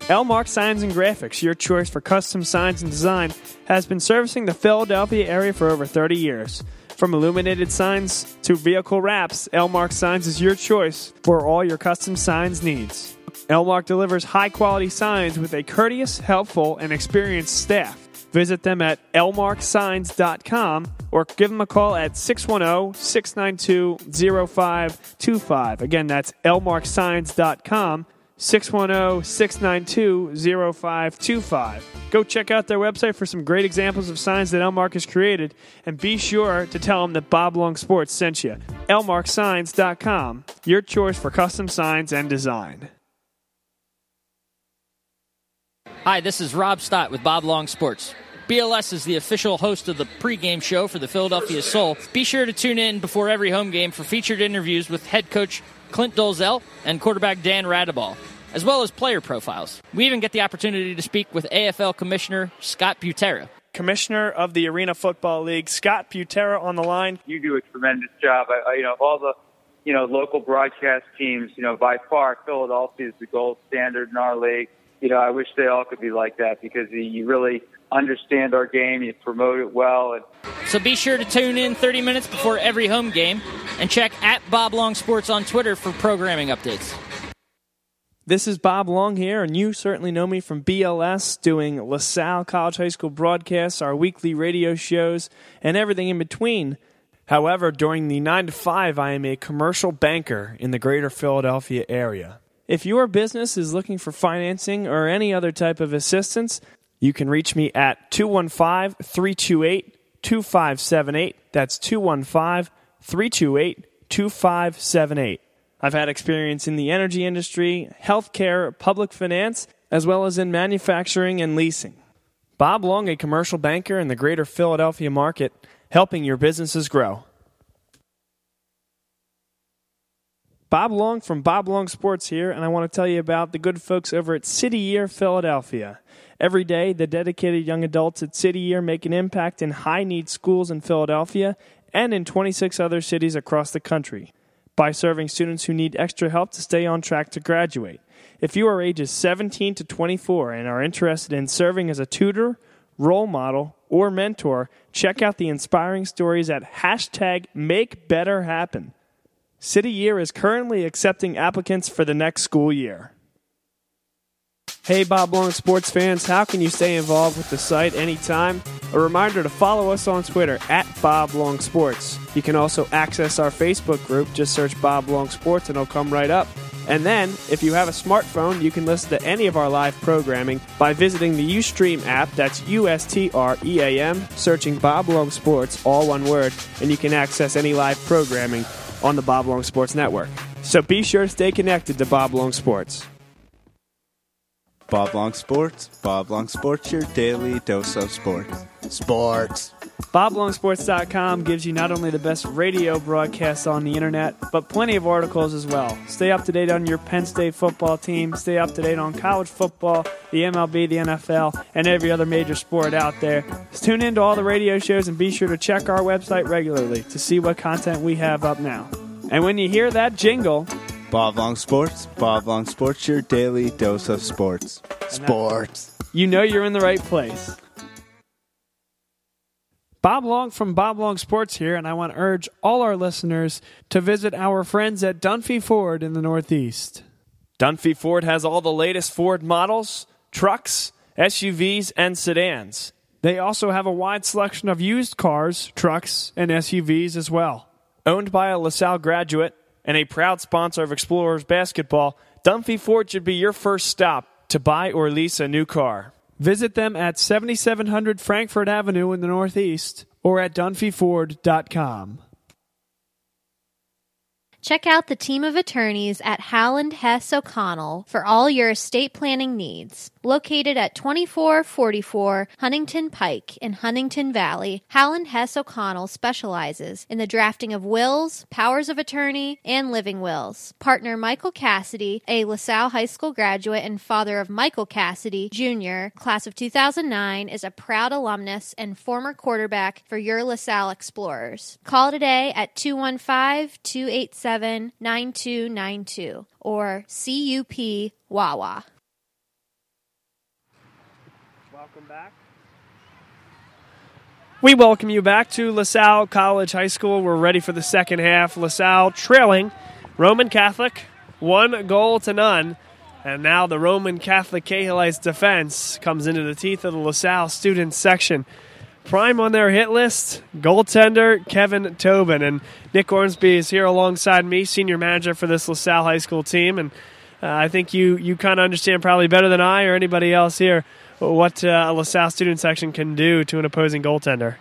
Elmark Signs and Graphics, your choice for custom signs and design, has been servicing the Philadelphia area for over 30 years. From illuminated signs to vehicle wraps, Elmark Signs is your choice for all your custom signs needs. Elmark delivers high quality signs with a courteous, helpful, and experienced staff. Visit them at elmarksigns.com or give them a call at 610 692 0525. Again, that's elmarksigns.com. 610 692 0525. Go check out their website for some great examples of signs that Elmark has created, and be sure to tell them that Bob Long Sports sent you. elmarksigns.com, your choice for custom signs and design.
Hi, this is Rob Stott with Bob Long Sports. BLS is the official host of the pregame show for the Philadelphia Soul. Be sure to tune in before every home game for featured interviews with head coach Clint Dolezel and quarterback Dan Raudabaugh, as well as player profiles. We even get the opportunity to speak with AFL Commissioner Scott Butera.
Commissioner of the Arena Football League, Scott Butera, on the line.
You do a tremendous job. I, I, you know, all the you know local broadcast teams. You know, by far, Philadelphia is the gold standard in our league you know, I wish they all could be like that because you really understand our game, you promote it well, and
So be sure to tune in 30 minutes before every home game and check at Bob Long Sports on Twitter for programming updates.
This is Bob Long here, and you certainly know me from BLS, doing LaSalle College High School broadcasts, our weekly radio shows, and everything in between. However, during the 9 to 5, I am a commercial banker in the greater Philadelphia area. If your business is looking for financing or any other type of assistance, you can reach me at 215 328 2578. That's 215 328 2578. I've had experience in the energy industry, healthcare, public finance, as well as in manufacturing and leasing. Bob Long, a commercial banker in the greater Philadelphia market, helping your businesses grow. Bob Long from Bob Long Sports here, and I want to tell you about the good folks over at City Year Philadelphia. Every day, the dedicated young adults at City Year make an impact in high need schools in Philadelphia and in 26 other cities across the country by serving students who need extra help to stay on track to graduate. If you are ages 17 to 24 and are interested in serving as a tutor, role model, or mentor, check out the inspiring stories at hashtag Make Better Happen. City Year is currently accepting applicants for the next school year. Hey, Bob Long sports fans, how can you stay involved with the site anytime? A reminder to follow us on Twitter at Bob Long Sports. You can also access our Facebook group. Just search Bob Long Sports and it'll come right up. And then, if you have a smartphone, you can listen to any of our live programming by visiting the Ustream app. That's U S T R E A M, searching Bob Long Sports, all one word, and you can access any live programming on the Bob Long Sports Network. So be sure to stay connected to Bob Long Sports.
Bob Long Sports. Bob Long Sports, your daily dose of sports. Sports.
BobLongSports.com gives you not only the best radio broadcasts on the internet, but plenty of articles as well. Stay up to date on your Penn State football team, stay up to date on college football, the MLB, the NFL, and every other major sport out there. Just tune in to all the radio shows and be sure to check our website regularly to see what content we have up now. And when you hear that jingle,
Bob Long Sports. Bob Long Sports, your daily dose of sports. Sports.
you know you're in the right place. Bob Long from Bob Long Sports here, and I want to urge all our listeners to visit our friends at Dunphy Ford in the Northeast. Dunphy Ford has all the latest Ford models, trucks, SUVs, and sedans. They also have a wide selection of used cars, trucks, and SUVs as well. Owned by a LaSalle graduate and a proud sponsor of Explorers basketball, Dunphy Ford should be your first stop to buy or lease a new car. Visit them at 7700 Frankford Avenue in the Northeast or at dunphyford.com.
Check out the team of attorneys at Howland Hess O'Connell for all your estate planning needs. Located at 2444 Huntingdon Pike in Huntingdon Valley, Howland Hess O'Connell specializes in the drafting of wills, powers of attorney, and living wills. Partner Michael Cassidy, a LaSalle High School graduate and father of Michael Cassidy Jr., class of 2009, is a proud alumnus and former quarterback for your LaSalle Explorers. Call today at 215 287 9292 or CUP Wawa.
Welcome back. We welcome you back to LaSalle College High School. We're ready for the second half. LaSalle trailing Roman Catholic, one goal to none. And now the Roman Catholic Cahillites defense comes into the teeth of the LaSalle student section. Prime on their hit list, goaltender Kevin Tobin. And Nick Ormsby is here alongside me, senior manager for this LaSalle High School team. And uh, I think you, you kind of understand probably better than I or anybody else here what uh, a LaSalle student section can do to an opposing goaltender.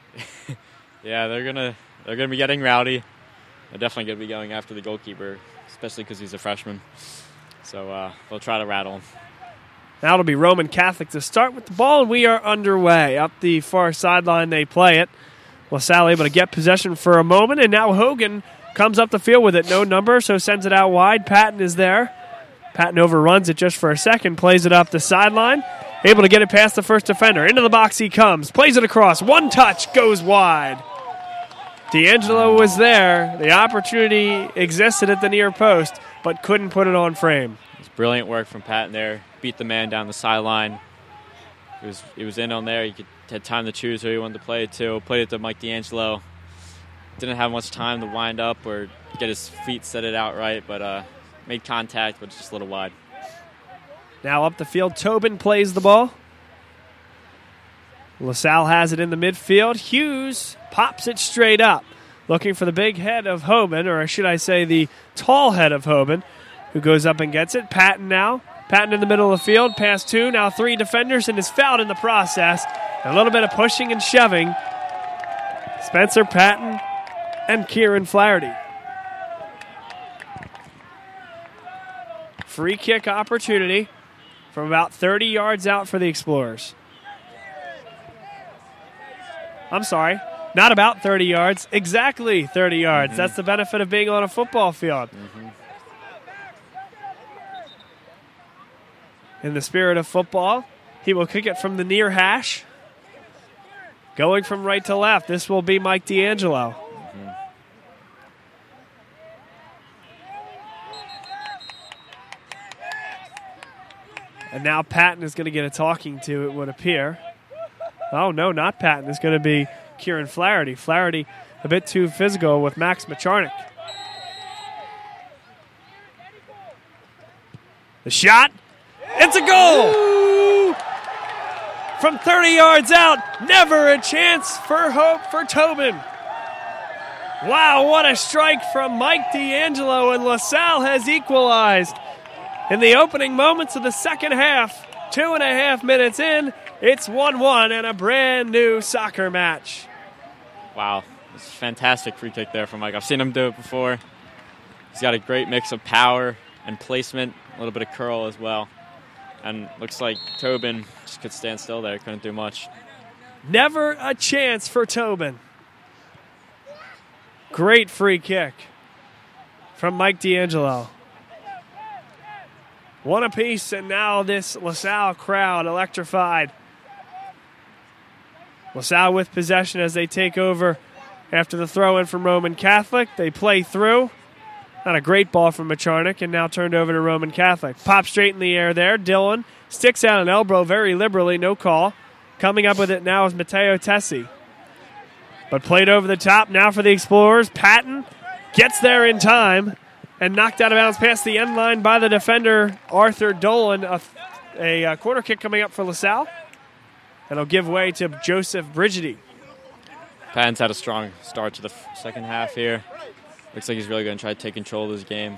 Yeah, they're gonna they're gonna be getting rowdy. They're definitely gonna be going after the goalkeeper, especially because he's a freshman. So uh, they'll try to rattle him.
Now it'll be Roman Catholic to start with the ball, and we are underway. Up the far sideline, they play it. LaSalle able to get possession for a moment, and now Hogan comes up the field with it. No number, so sends it out wide. Patton is there. Patton overruns it just for a second, plays it up the sideline. Able to get it past the first defender. Into the box he comes, plays it across. One touch, goes wide. D'Angelo was there. The opportunity existed at the near post, but couldn't put it on frame.
It's brilliant work from Patton there. beat the man down the sideline. He was he was in on there. He could, had time to choose who he wanted to play it to. Played it to Mike D'Angelo. Didn't have much time to wind up or get his feet set it out right, but uh, made contact, but just a little wide.
Now up the field, Tobin plays the ball. LaSalle has it in the midfield. Hughes pops it straight up, looking for the big head of Hoban, or should I say the tall head of Hoban, who goes up and gets it. Patton now. Patton in the middle of the field, past two, now three defenders, and is fouled in the process. A little bit of pushing and shoving. Spencer Patton and Kieran Flaherty. Free kick opportunity from about 30 yards out for the Explorers. I'm sorry, not about 30 yards, exactly 30 yards. Mm-hmm. That's the benefit of being on a football field. Mm-hmm. In the spirit of football, he will kick it from the near hash. Going from right to left, this will be Mike D'Angelo. And now Patton is going to get a talking to, it would appear. Oh, no, not Patton. It's going to be Kieran Flaherty. Flaherty a bit too physical with Max Macharnik. The shot. It's a goal! From 30 yards out, never a chance for hope for Tobin. Wow, what a strike from Mike D'Angelo, and LaSalle has equalized. In the opening moments of the second half, two and a half minutes in, it's 1 1 and a brand new soccer match.
Wow, it's a fantastic free kick there from Mike. I've seen him do it before. He's got a great mix of power and placement, a little bit of curl as well. And looks like Tobin just could stand still there, couldn't do much.
Never a chance for Tobin. Great free kick from Mike D'Angelo. One apiece, and now this LaSalle crowd electrified. LaSalle with possession as they take over after the throw in from Roman Catholic. They play through. Not a great ball from Macharnik, and now turned over to Roman Catholic. Pop straight in the air there. Dillon sticks out an elbow very liberally, no call. Coming up with it now is Matteo Tessi. But played over the top now for the Explorers. Patton gets there in time and knocked out of bounds past the end line by the defender, Arthur Dolan. A, a, uh, corner kick coming up for LaSalle. And it'll give way to Joseph Brigidi.
Patton's had a strong start to the second half here. Looks like he's really going to try to take control of this game.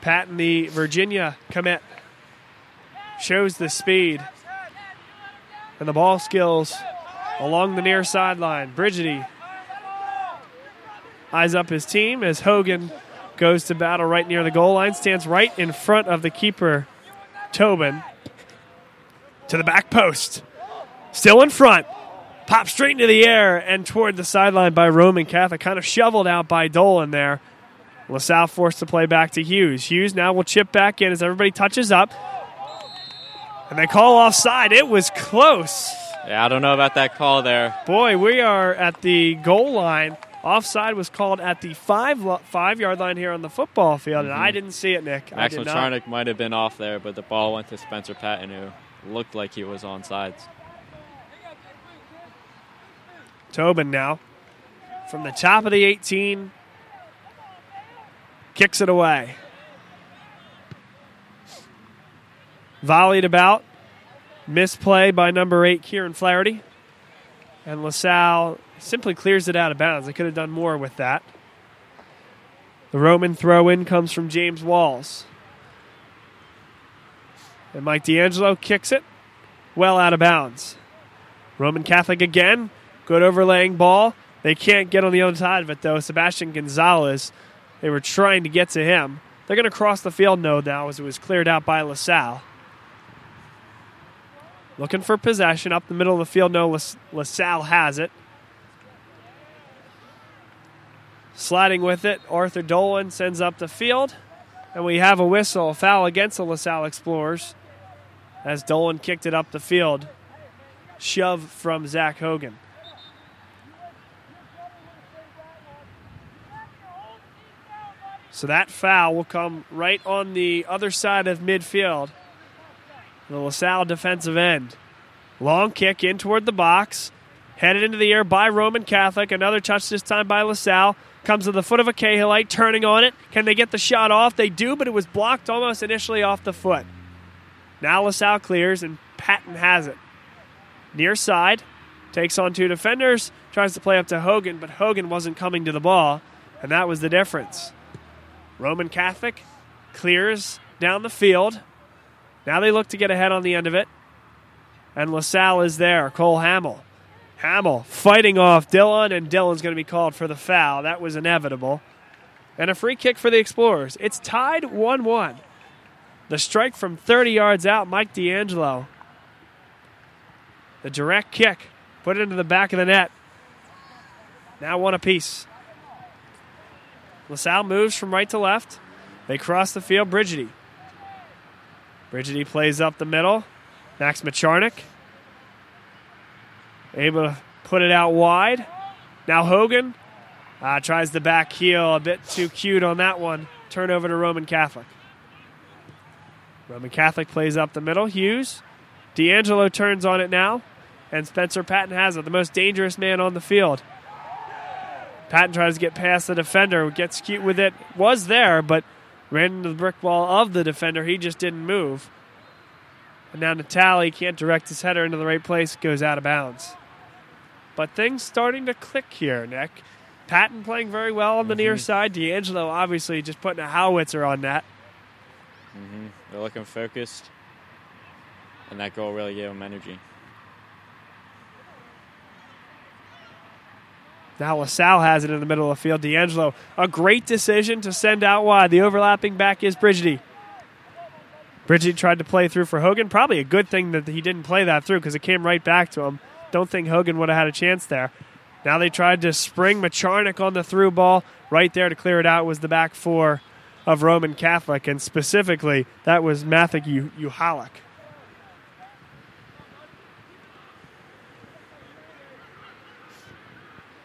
Patton, the Virginia commit, shows the speed and the ball skills along the near sideline. Brigidi eyes up his team as Hogan goes to battle right near the goal line, stands right in front of the keeper, Tobin, to the back post. Still in front. Pop straight into the air and toward the sideline by Roman Catholic. Kind of shoveled out by Dolan there. LaSalle forced to play back to Hughes. Hughes now will chip back in as everybody touches up. And they call offside. It was close.
Yeah, I don't know about that call there.
Boy, we are at the goal line. Offside was called at the five lo- five yard line here on the football field, and I mm-hmm. didn't see it, Nick.
Max
did
might have been off there, but the ball went to Spencer Patton, who looked like he was on sides.
Tobin now from the top of the 18 kicks it away. Volleyed about. Misplay by number eight, Kieran Flaherty. And LaSalle simply clears it out of bounds. They could have done more with that. The Roman throw in comes from James Walls. And Mike D'Angelo kicks it well out of bounds. Roman Catholic again. Good overlaying ball. They can't get on the other side of it, though. Sebastian Gonzalez, they were trying to get to him. They're going to cross the field no now as it was cleared out by LaSalle. Looking for possession up the middle of the field. No, Las- LaSalle has it. Sliding with it, Arthur Dolan sends up the field. And we have a whistle, a foul against the LaSalle Explorers as Dolan kicked it up the field. Shove from Zach Hogan. So that foul will come right on the other side of midfield. The LaSalle defensive end. Long kick in toward the box. Headed into the air by Roman Catholic. Another touch this time by LaSalle. Comes to the foot of a Cahillite, turning on it. Can they get the shot off? They do, but it was blocked almost initially off the foot. Now LaSalle clears, and Patton has it. Near side, takes on two defenders, tries to play up to Hogan, but Hogan wasn't coming to the ball, and that was the difference. Roman Catholic clears down the field. Now they look to get ahead on the end of it. And LaSalle is there. Cole Hamill. Hamill fighting off Dillon, and Dillon's going to be called for the foul. That was inevitable. And a free kick for the Explorers. It's tied 1 1. The strike from 30 yards out, Mike D'Angelo. The direct kick, put it into the back of the net. Now one apiece. LaSalle moves from right to left. They cross the field. Brigidi. Brigidi plays up the middle. Max Macharnik. Able to put it out wide. Now Hogan uh, tries the back heel. A bit too cute on that one. Turn over to Roman Catholic. Roman Catholic plays up the middle. Hughes. D'Angelo turns on it now. And Spencer Patton has it, the most dangerous man on the field. Patton tries to get past the defender, gets cute with it, was there, but ran into the brick wall of the defender. He just didn't move. And now Natali can't direct his header into the right place, goes out of bounds. But things starting to click here, Nick. Patton playing very well on the near side. D'Angelo obviously just putting a howitzer on that.
hmm They're looking focused, and that goal really gave them energy.
Now LaSalle has it in the middle of the field. D'Angelo, a great decision to send out wide. The overlapping back is Brigidi. Brigidi tried to play through for Hogan. Probably a good thing that he didn't play that through because it came right back to him. Don't think Hogan would have had a chance there. Now they tried to spring Macharnik on the through ball. Right there to clear it out was the back four of Roman Catholic, and specifically that was Mathik Uhalik.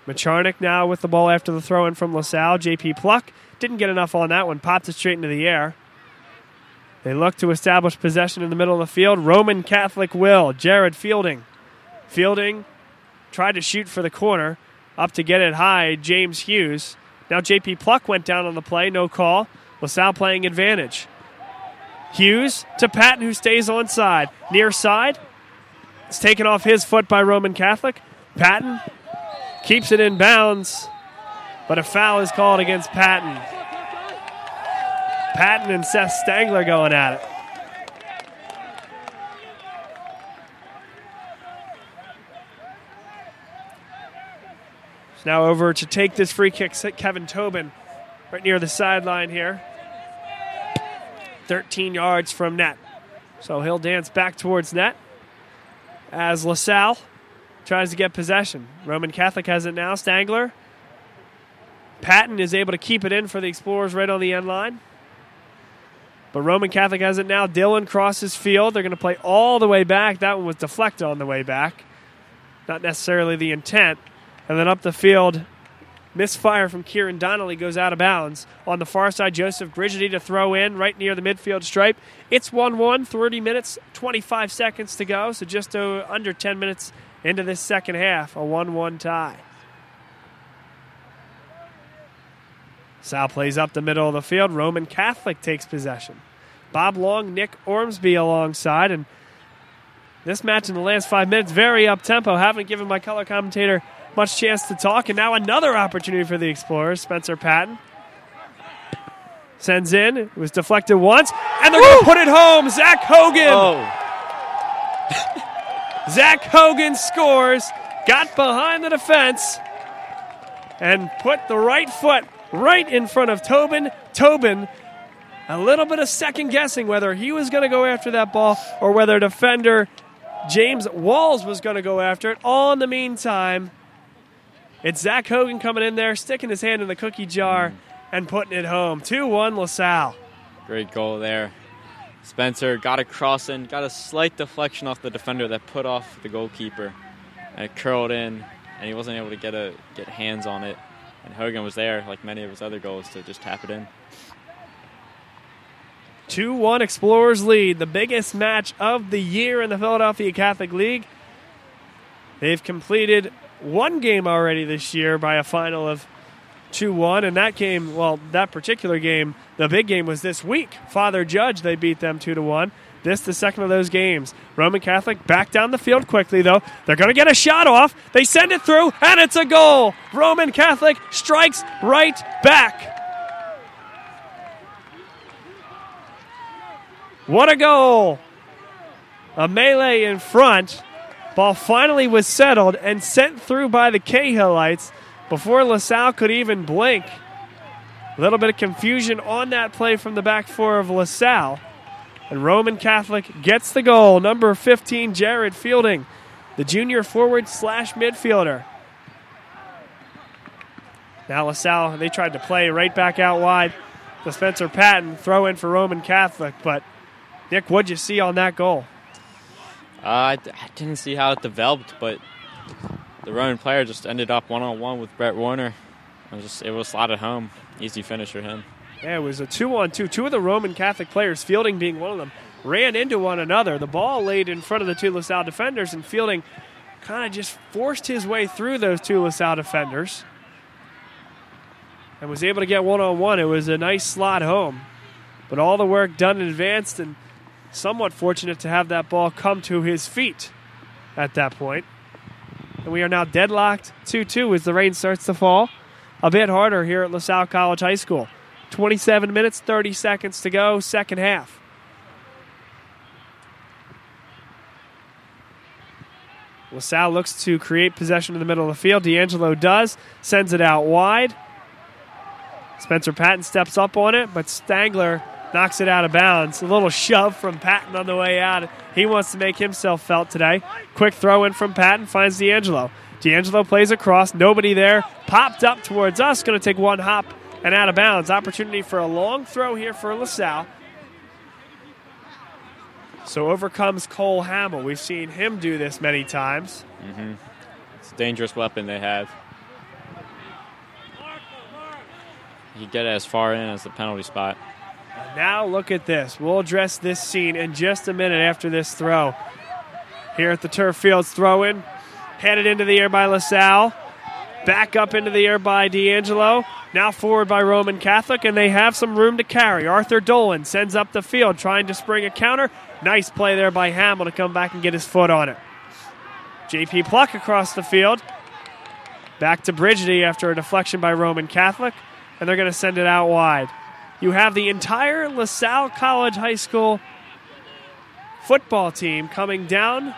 Macharnik now with the ball after the throw in from LaSalle. JP Pluck didn't get enough on that one, popped it straight into the air. They look to establish possession in the middle of the field. Roman Catholic will. Jared Fielding. Fielding tried to shoot for the corner. Up to get it high, James Hughes. Now JP Pluck went down on the play, no call. LaSalle playing advantage. Hughes to Patton, who stays on side. Near side. It's taken off his foot by Roman Catholic. Patton keeps it in bounds, but a foul is called against Patton. Patton and Seth Stangler going at it. Now over to take this free kick, Kevin Tobin, right near the sideline here. 13 yards from net. So he'll dance back towards net as LaSalle tries to get possession. Roman Catholic has it now. Stangler. Patton is able to keep it in for the Explorers right on the end line. But Roman Catholic has it now. Dillon crosses field. They're going to play all the way back. That one was deflected on the way back. Not necessarily the intent. And then up the field, misfire from Kieran Donnelly goes out of bounds. On the far side, Joseph Brigidi to throw in right near the midfield stripe. It's 1 1, 30 minutes, 25 seconds to go. So just uh, under 10 minutes into this second half, a 1 1 tie. Sal plays up the middle of the field. Roman Catholic takes possession. Bob Long, Nick Ormsby alongside. And this match in the last five minutes, very up tempo. Haven't given my color commentator much chance to talk. And now another opportunity for the Explorers. Spencer Patton sends in. It was deflected once. And they're going to put it home. Zach Hogan.
Oh,
Zach Hogan scores, got behind the defense, and put the right foot right in front of Tobin. Tobin, a little bit of second guessing whether he was going to go after that ball or whether defender James Walls was going to go after it. All in the meantime, it's Zach Hogan coming in there, sticking his hand in the cookie jar and putting it home. 2 1 LaSalle.
great goal there. Spencer got a cross in, got a slight deflection off the defender that put off the goalkeeper, and it curled in, and he wasn't able to get a get hands on it. and Hogan was there, like many of his other goals, to just tap it in.
2 1 Explorers lead, the biggest match of the year in the Philadelphia Catholic League. They've completed one game already this year by a final of 2 1. And that game, well, that particular game, the big game was this week. Father Judge, they beat them 2 to 1. This, the second of those games. Roman Catholic back down the field quickly, though. They're going to get a shot off. They send it through, and it's a goal. Roman Catholic strikes right back. What a goal! A melee in front. Ball finally was settled and sent through by the Cahillites before LaSalle could even blink. A little bit of confusion on that play from the back four of LaSalle. And Roman Catholic gets the goal. Number 15, Jared Fielding, the junior forward slash midfielder. Now LaSalle, they tried to play right back out wide. The Spencer Patton throw in for Roman Catholic, but Nick, what'd you see on that goal?
Uh, I, d- I didn't see how it developed, but the Roman player just ended up one on one with Brett Werner. It was just it was slotted home, easy finish for him.
Yeah, it was a two on two. Two of the Roman Catholic players, Fielding being one of them, ran into one another. The ball laid in front of the two LaSalle defenders, and Fielding kind of just forced his way through those two LaSalle defenders and was able to get one on one. It was a nice slot home. But all the work done in advance, and somewhat fortunate to have that ball come to his feet at that point. And we are now deadlocked 2 2 as the rain starts to fall. A bit harder here at LaSalle College High School. 27 minutes, 30 seconds to go, second half. LaSalle looks to create possession in the middle of the field. D'Angelo does, sends it out wide. Spencer Patton steps up on it, but Stangler knocks it out of bounds. A little shove from Patton on the way out. He wants to make himself felt today. Quick throw in from Patton finds D'Angelo. D'Angelo plays across, nobody there. Popped up towards us, going to take one hop and out of bounds. Opportunity for a long throw here for LaSalle. So overcomes Cole Hamill. We've seen him do this many times. Mm-hmm.
It's a dangerous weapon they have. You get as far in as the penalty spot.
Now look at this. We'll address this scene in just a minute after this throw. Here at the turf fields, throw in, headed into the air by LaSalle, back up into the air by D'Angelo. Now forward by Roman Catholic, and they have some room to carry. Arthur Dolan sends up the field, trying to spring a counter. Nice play there by Hamill to come back and get his foot on it. JP Pluck across the field. Back to Brigidi after a deflection by Roman Catholic, and they're going to send it out wide. You have the entire LaSalle College High School football team coming down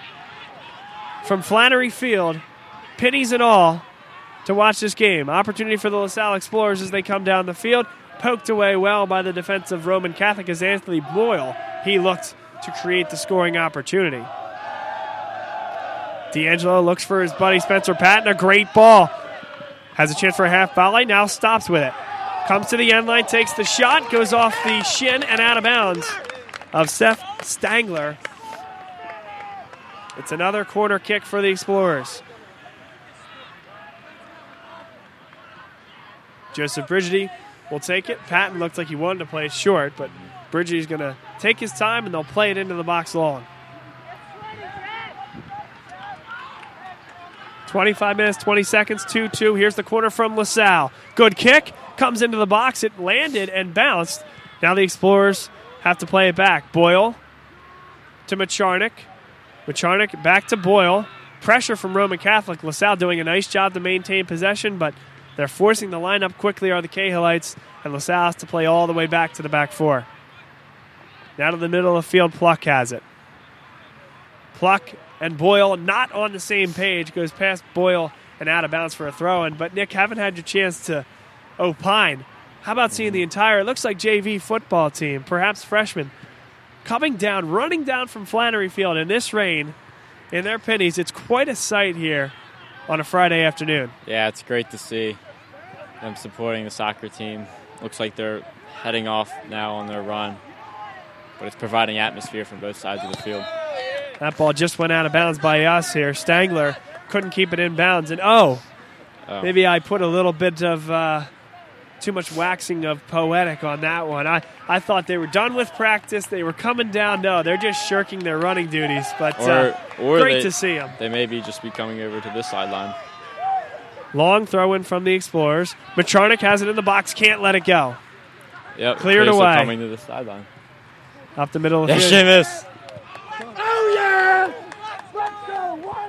from Flannery Field, pennies and all, to watch this game. Opportunity for the LaSalle Explorers as they come down the field. Poked away well by the defensive Roman Catholic as Anthony Boyle. He looked to create the scoring opportunity. D'Angelo looks for his buddy Spencer Patton. A great ball. Has a chance for a half volley. Now stops with it. Comes to the end line, takes the shot, goes off the shin and out of bounds of Seth Stangler. It's another corner kick for the Explorers. Joseph Brigidi will take it. Patton looked like he wanted to play it short, but Brigidi's going to take his time and they'll play it into the box long. 25 minutes, 20 seconds, 2 2. Here's the corner from LaSalle. Good kick. Comes into the box. It landed and bounced. Now the Explorers have to play it back. Boyle to Macharnik. Macharnik back to Boyle. Pressure from Roman Catholic. LaSalle doing a nice job to maintain possession, but they're forcing the lineup quickly are the Cahillites, and LaSalle has to play all the way back to the back four. Now to the middle of the field, Pluck has it. Pluck and Boyle not on the same page, goes past Boyle and out of bounds for a throw in. But Nick, haven't had your chance to opine. How about seeing the entire, it looks like JV football team, perhaps freshmen, coming down, running down from Flannery Field in this rain in their pennies. It's quite a sight here on a Friday afternoon.
Yeah, it's great to see them supporting the soccer team. Looks like they're heading off now on their run, but it's providing atmosphere from both sides of the field.
That ball just went out of bounds by us here. Stangler couldn't keep it in bounds. And oh,
Oh.
Maybe I put a little bit of uh, too much waxing of poetic on that one. I, I thought they were done with practice. They were coming down. No, they're just shirking their running duties. But
Or,
uh,
or
great
they,
to see them.
They may be just be coming over to this sideline.
Long throw in from the Explorers. Macharnik has it in the box. Can't let it go.
Yep.
Cleared
Tracer
away.
Coming to the sideline.
Up the middle of the
Yeah,
field.
Seamus.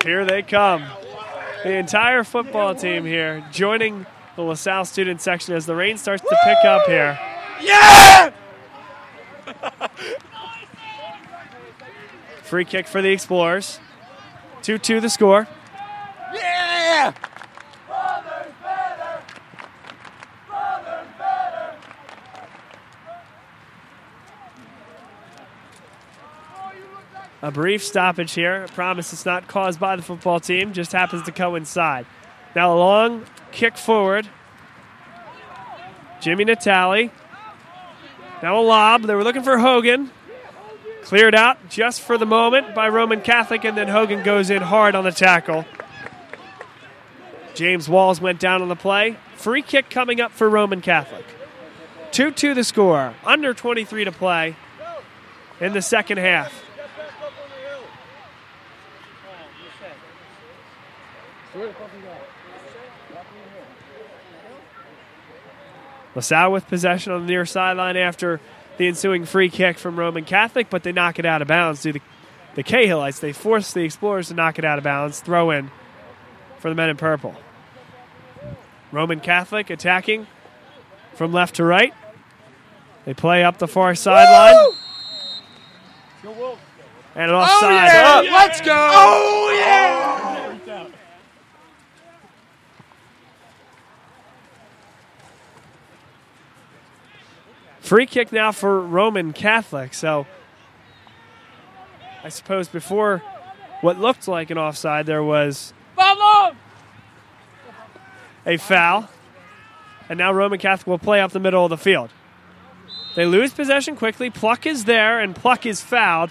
Here they come. The entire football team here joining the LaSalle student section as the rain starts to pick up here.
Yeah!
Free kick for the Explorers. 2 2 the score.
Yeah!
A brief stoppage here. I promise it's not caused by the football team, just happens to coincide. Now a long kick forward. Jimmy Natali. Now a lob. They were looking for Hogan. Cleared out just for the moment by Roman Catholic, and then Hogan goes in hard on the tackle. James Walls went down on the play. Free kick coming up for Roman Catholic. 2 2 the score. Under 23 to play in the second half. LaSalle with possession on the near sideline after the ensuing free kick from Roman Catholic, but they knock it out of bounds due to the Cahillites. They force the Explorers to knock it out of bounds. Throw in for the men in purple. Roman Catholic attacking from left to right. They play up the far sideline. And an offside.
Oh, Let's go! Oh, yeah!
Free kick now for Roman Catholic. So I suppose before what looked like an offside, there was a foul. And now Roman Catholic will play up the middle of the field. They lose possession quickly. Pluck is there, and Pluck is fouled.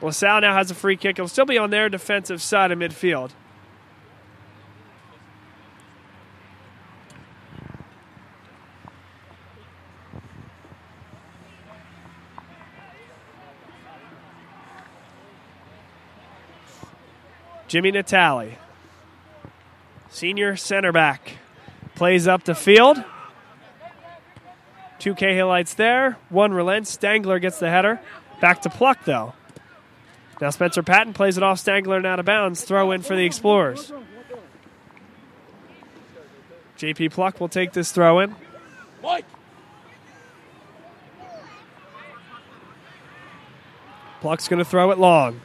LaSalle now has a free kick. It'll still be on their defensive side of midfield. Jimmy Natali, senior center back, plays up the field. Two Cahillites there. One relents. Stangler gets the header. Back to Pluck, though. Now Spencer Patton plays it off Stangler and out of bounds. Throw in for the Explorers. JP Pluck will take this throw in. Pluck's going to throw it long.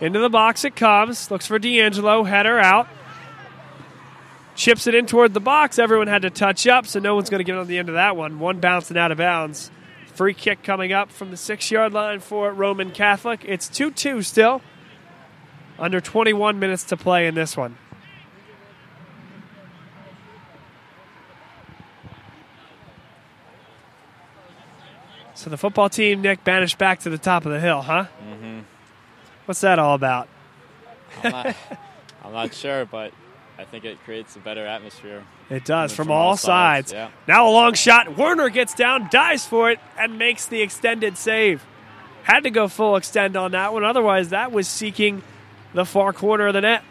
Into the box it comes. Looks for D'Angelo. Header out. Chips it in toward the box. Everyone had to touch up, so no one's going to get on the end of that one. One bouncing out of bounds. Free kick coming up from the six yard line for Roman Catholic. It's 2 2 still. Under 21 minutes to play in this one. So the football team, Nick, banished back to the top of the hill, huh?
Mm-hmm.
What's that all about?
I'm not, I'm not sure, but I think it creates a better atmosphere.
It does
From
from,
all
all
sides,
sides.
yeah.
Now a long shot. Werner gets down, dives for it, and makes the extended save. Had to go full extend on that one. Otherwise, that was seeking the far corner of the net.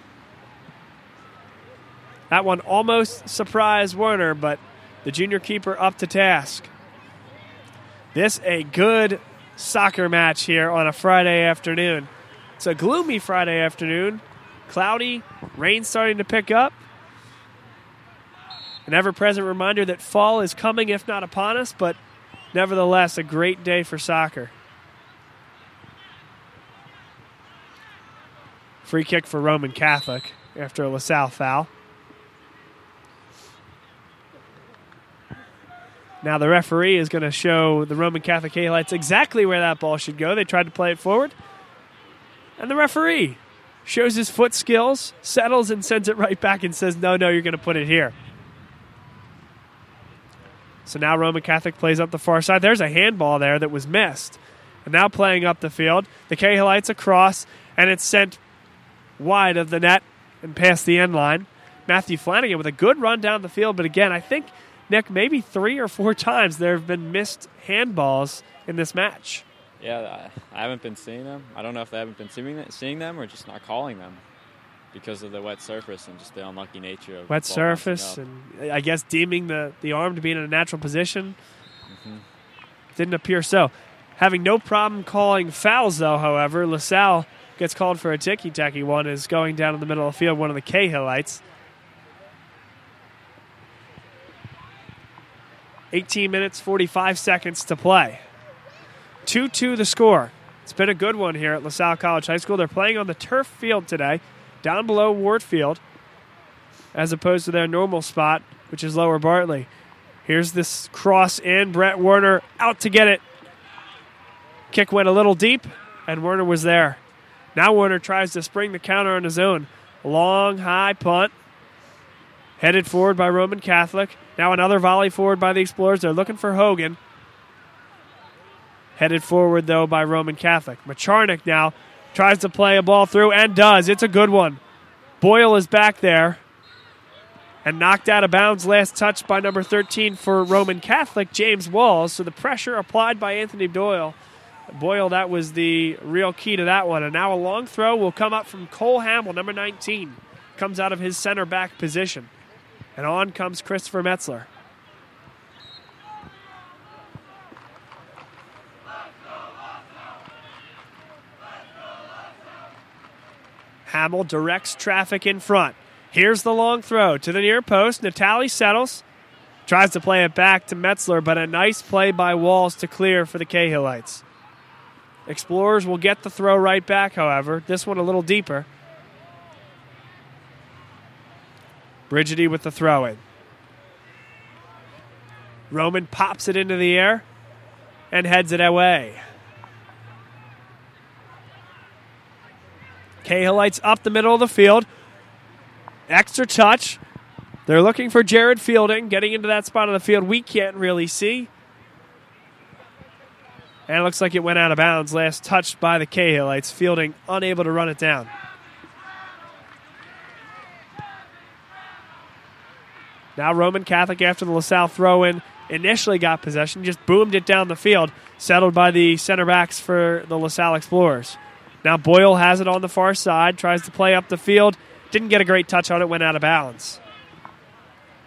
That one almost surprised Werner, but the junior keeper up to task. This a good soccer match here on a Friday afternoon. It's a gloomy Friday afternoon. Cloudy, rain starting to pick up. An ever present reminder that fall is coming, if not upon us, but nevertheless, a great day for soccer. Free kick for Roman Catholic after a LaSalle foul. Now the referee is going to show the Roman Catholic Cahillites exactly where that ball should go. They tried to play it forward. And the referee shows his foot skills, settles, and sends it right back and says, No, no, you're going to put it here. So now Roman Catholic plays up the far side. There's a handball there that was missed. And now playing up the field, the Cahillites across, and it's sent wide of the net and past the end line. Matthew Flanagan with a good run down the field. But again, I think, Nick, maybe three or four times there have been missed handballs in this match.
Yeah, I haven't been seeing them. I don't know if they haven't been seeing seeing them or just not calling them because of the wet surface and just the unlucky nature of
Wet surface, and I guess deeming the, the arm to be in a natural position. Mm-hmm. Didn't appear so. Having no problem calling fouls, though, however, LaSalle gets called for a ticky tacky one, is going down in the middle of the field, one of the Cahillites. 18 minutes, 45 seconds to play. 2 2 the score. It's been a good one here at LaSalle College High School. They're playing on the turf field today, down below Ward Field, as opposed to their normal spot, which is lower Bartley. Here's this cross in. Brett Werner out to get it. Kick went a little deep, and Werner was there. Now Werner tries to spring the counter on his own. Long, high punt. Headed forward by Roman Catholic. Now another volley forward by the Explorers. They're looking for Hogan. Headed forward, though, by Roman Catholic. Macharnik now tries to play a ball through and does. It's a good one. Boyle is back there and knocked out of bounds last touch by number 13 for Roman Catholic, James Walls. So the pressure applied by Anthony Doyle. Boyle, that was the real key to that one. And now a long throw will come up from Cole Hamill, number 19. Comes out of his center back position. And on comes Christopher Metzler. Hamill directs traffic in front. Here's the long throw to the near post. Natali settles. Tries to play it back to Metzler, but a nice play by Walls to clear for the Cahillites. Explorers will get the throw right back, however. This one a little deeper. Brigidi with the throw in. Roman pops it into the air and heads it away. Cahillites up the middle of the field. Extra touch. They're looking for Jared Fielding getting into that spot of the field we can't really see. And it looks like it went out of bounds. Last touched by the Cahillites. Fielding unable to run it down. Now Roman Catholic after the LaSalle throw in initially got possession, just boomed it down the field, settled by the center backs for the LaSalle Explorers. Now Boyle has it on the far side, tries to play up the field, didn't get a great touch on it, went out of bounds.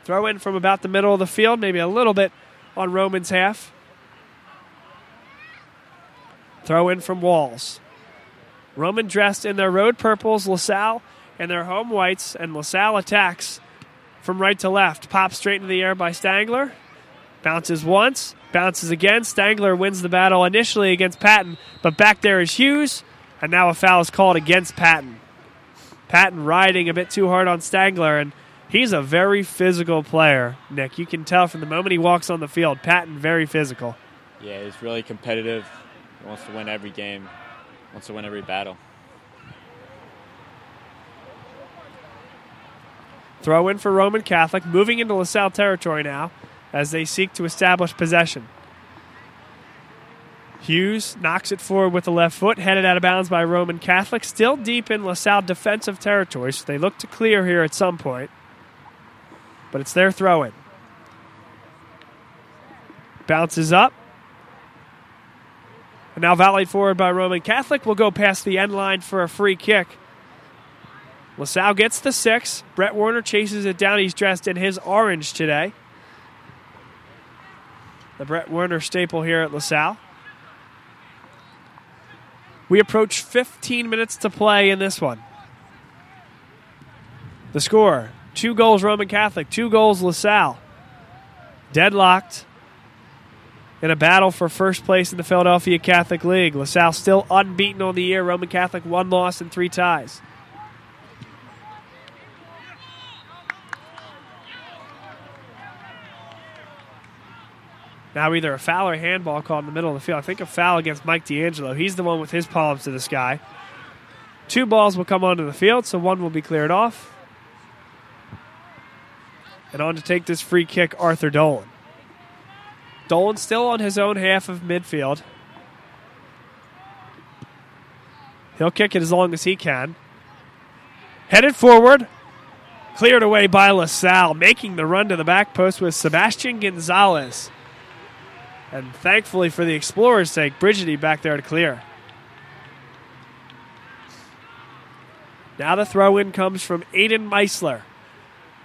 Throw in from about the middle of the field, maybe a little bit on Roman's half. Throw in from Walls. Roman dressed in their road purples, LaSalle, and their home whites, and LaSalle attacks from right to left. Pops straight into the air by Stangler. Bounces once, bounces again. Stangler wins the battle initially against Patton, but back there is Hughes, and now a foul is called against Patton. Patton riding a bit too hard on Stangler, and he's a very physical player, Nick. You can tell from the moment he walks on the field. Patton, very physical.
Yeah, he's really competitive. He wants to win every game, wants to win every battle.
Throw in for Roman Catholic, moving into LaSalle territory now as they seek to establish possession. Hughes knocks it forward with the left foot, headed out of bounds by Roman Catholic, still deep in LaSalle defensive territory, so they look to clear here at some point. But it's their throw in. Bounces up. And now volleyed forward by Roman Catholic will go past the end line for a free kick. LaSalle gets the six. Brett Werner chases it down. He's dressed in his orange today. The Brett Werner staple here at LaSalle. We approach 15 minutes to play in this one. The score two goals Roman Catholic, two goals LaSalle. Deadlocked in a battle for first place in the Philadelphia Catholic League. LaSalle still unbeaten on the year. Roman Catholic one loss and three ties. Now either a foul or a handball called in the middle of the field. I think a foul against Mike D'Angelo. He's the one with his palms to the sky. Two balls will come onto the field, so one will be cleared off. And on to take this free kick, Arthur Dolan. Dolan still on his own half of midfield. He'll kick it as long as he can. Headed forward. Cleared away by LaSalle, making the run to the back post with Sebastian Gonzalez. And thankfully for the Explorers' sake, Brigidi back there to clear. Now the throw in comes from Aiden Meisler.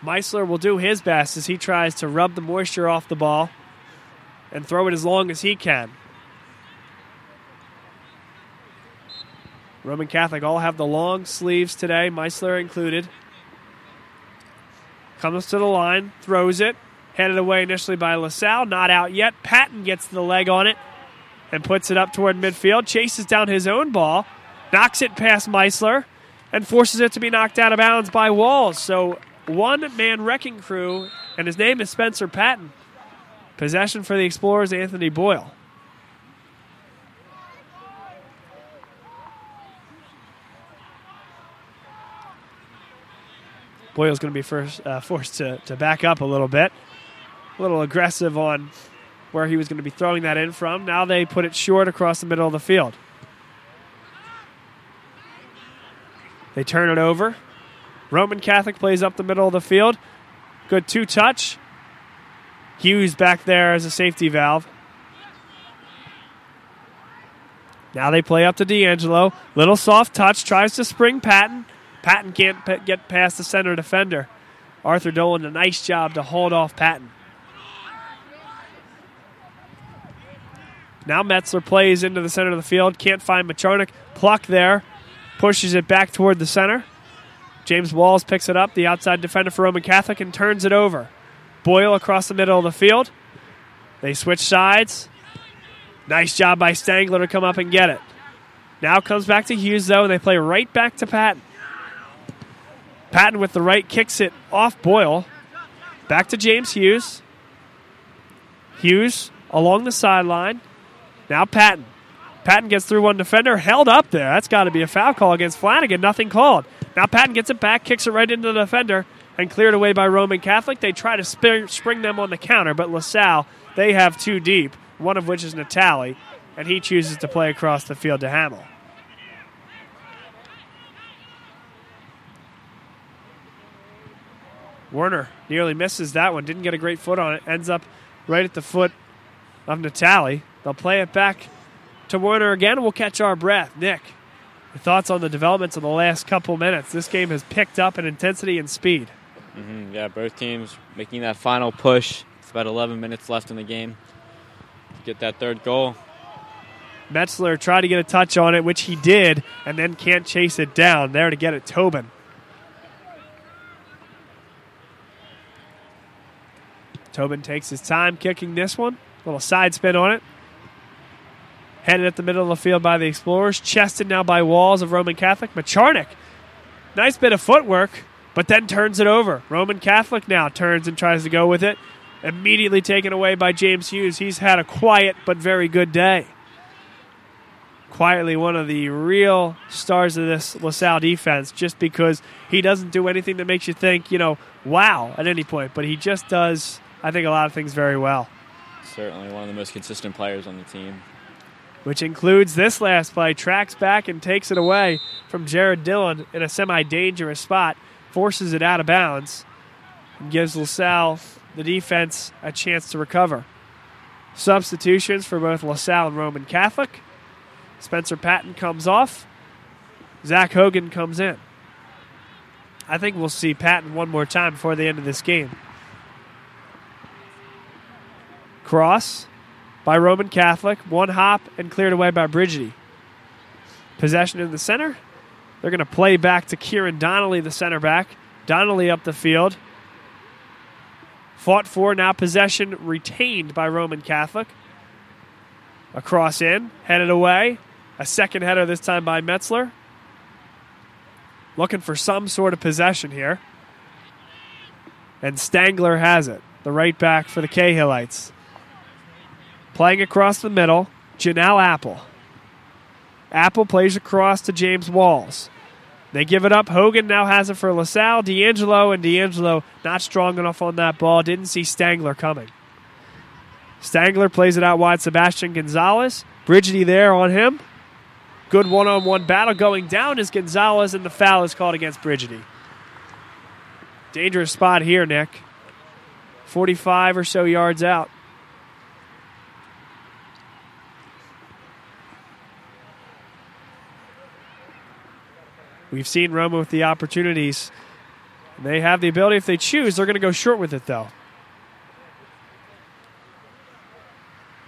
Meisler will do his best as he tries to rub the moisture off the ball and throw it as long as he can. Roman Catholic all have the long sleeves today, Meisler included. Comes to the line, throws it, headed away initially by LaSalle, not out yet. Patton gets the leg on it and puts it up toward midfield, chases down his own ball, knocks it past Meisler, and forces it to be knocked out of bounds by Walls. So one man wrecking crew, and his name is Spencer Patton. Possession for the Explorers, Anthony Boyle. Boyle's going to be first, uh, forced to, to back up a little bit. A little aggressive on where he was going to be throwing that in from. Now they put it short across the middle of the field. They turn it over. Roman Catholic plays up the middle of the field. Good two touch. Hughes back there as a safety valve. Now they play up to D'Angelo. Little soft touch. Tries to spring Patton. Patton can't p- get past the center defender. Arthur Dolan, a nice job to hold off Patton. Now Metzler plays into the center of the field. Can't find Macharnik. Pluck there. Pushes it back toward the center. James Walls picks it up, the outside defender for Roman Catholic, and turns it over. Boyle across the middle of the field. They switch sides. Nice job by Stangler to come up and get it. Now comes back to Hughes, though, and they play right back to Patton. Patton with the right kicks it off Boyle. Back to James Hughes. Hughes along the sideline. Now Patton. Patton gets through one defender, held up there. That's got to be a foul call against Flanagan. Nothing called. Now Patton gets it back, kicks it right into the defender, and cleared away by Roman Catholic. They try to spring, spring them on the counter, but LaSalle, they have two deep, one of which is Natali, and he chooses to play across the field to Hamill. Werner nearly misses that one. Didn't get a great foot on it. Ends up right at the foot of Natali. They'll play it back to Werner again. We'll catch our breath. Nick, your thoughts on the developments of the last couple minutes? This game has picked up in intensity and speed.
Mm-hmm. Yeah, both teams making that final push. It's about 11 minutes left in the game. To get that third goal.
Metzler tried to get a touch on it, which he did, and then can't chase it down. There to get it, Tobin. Tobin takes his time kicking this one. A little side spin on it. Headed at the middle of the field by the Explorers. Chested now by Walls of Roman Catholic. Macharnik. Nice bit of footwork, but then turns it over. Roman Catholic now turns and tries to go with it. Immediately taken away by James Hughes. He's had a quiet but very good day. Quietly, one of the real stars of this LaSalle defense, just because he doesn't do anything that makes you think, you know, wow at any point, but he just does, I think, a lot of things very well.
Certainly one of the most consistent players on the team.
Which includes this last play, tracks back and takes it away from Jared Dillon in a semi dangerous spot, forces it out of bounds, and gives LaSalle, the defense, a chance to recover. Substitutions for both LaSalle and Roman Catholic. Spencer Patton comes off. Zach Hogan comes in. I think we'll see Patton one more time before the end of this game. Cross by Roman Catholic, one hop and cleared away by Brigidi. Possession in the center. They're going to play back to Kieran Donnelly, the center back. Donnelly up the field. Fought for, now possession retained by Roman Catholic. A cross in, headed away. A second header this time by Metzler. Looking for some sort of possession here. And Stangler has it, the right back for the Cahillites. Playing across the middle, Janelle Apple. Apple plays across to James Walls. They give it up. Hogan now has it for LaSalle, D'Angelo, and D'Angelo not strong enough on that ball. Didn't see Stangler coming. Stangler plays it out wide. Sebastian Gonzalez. Brigidi there on him. Good one on one battle going down is Gonzalez, and the foul is called against Brigidi. Dangerous spot here, Nick. 45 or so yards out. We've seen Roma with the opportunities. They have the ability, if they choose, they're going to go short with it, though.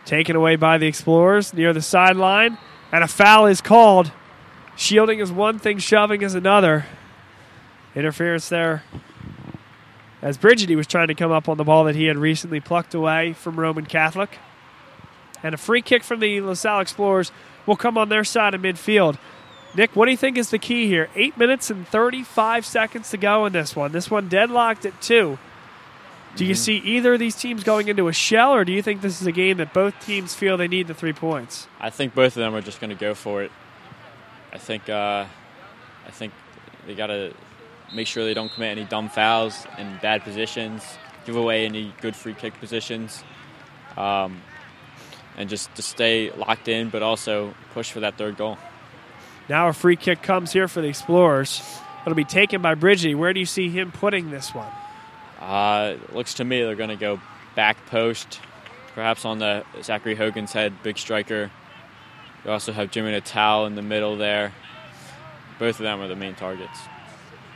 Taken away by the Explorers near the sideline, and a foul is called. Shielding is one thing, shoving is another. Interference there as Brigidi was trying to come up on the ball that he had recently plucked away from Roman Catholic. And a free kick from the LaSalle Explorers will come on their side of midfield. Nick, what do you think is the key here? Eight minutes and 35 seconds to go in this one. This one deadlocked at two. Do you see either of these teams going into a shell, or do you think this is a game that both teams feel they need the three points?
I think both of them are just going to go for it. I think uh, I think they got to make sure they don't commit any dumb fouls in bad positions, give away any good free kick positions, um, and just to stay locked in, but also push for that third goal.
Now a free kick comes here for the Explorers. It'll be taken by Brigidi. Where do you see him putting this one?
Uh, looks to me they're going to go back post, perhaps on the Zachary Hogan's head, big striker. You also have Jimmy Natali in the middle there. Both of them are the main targets.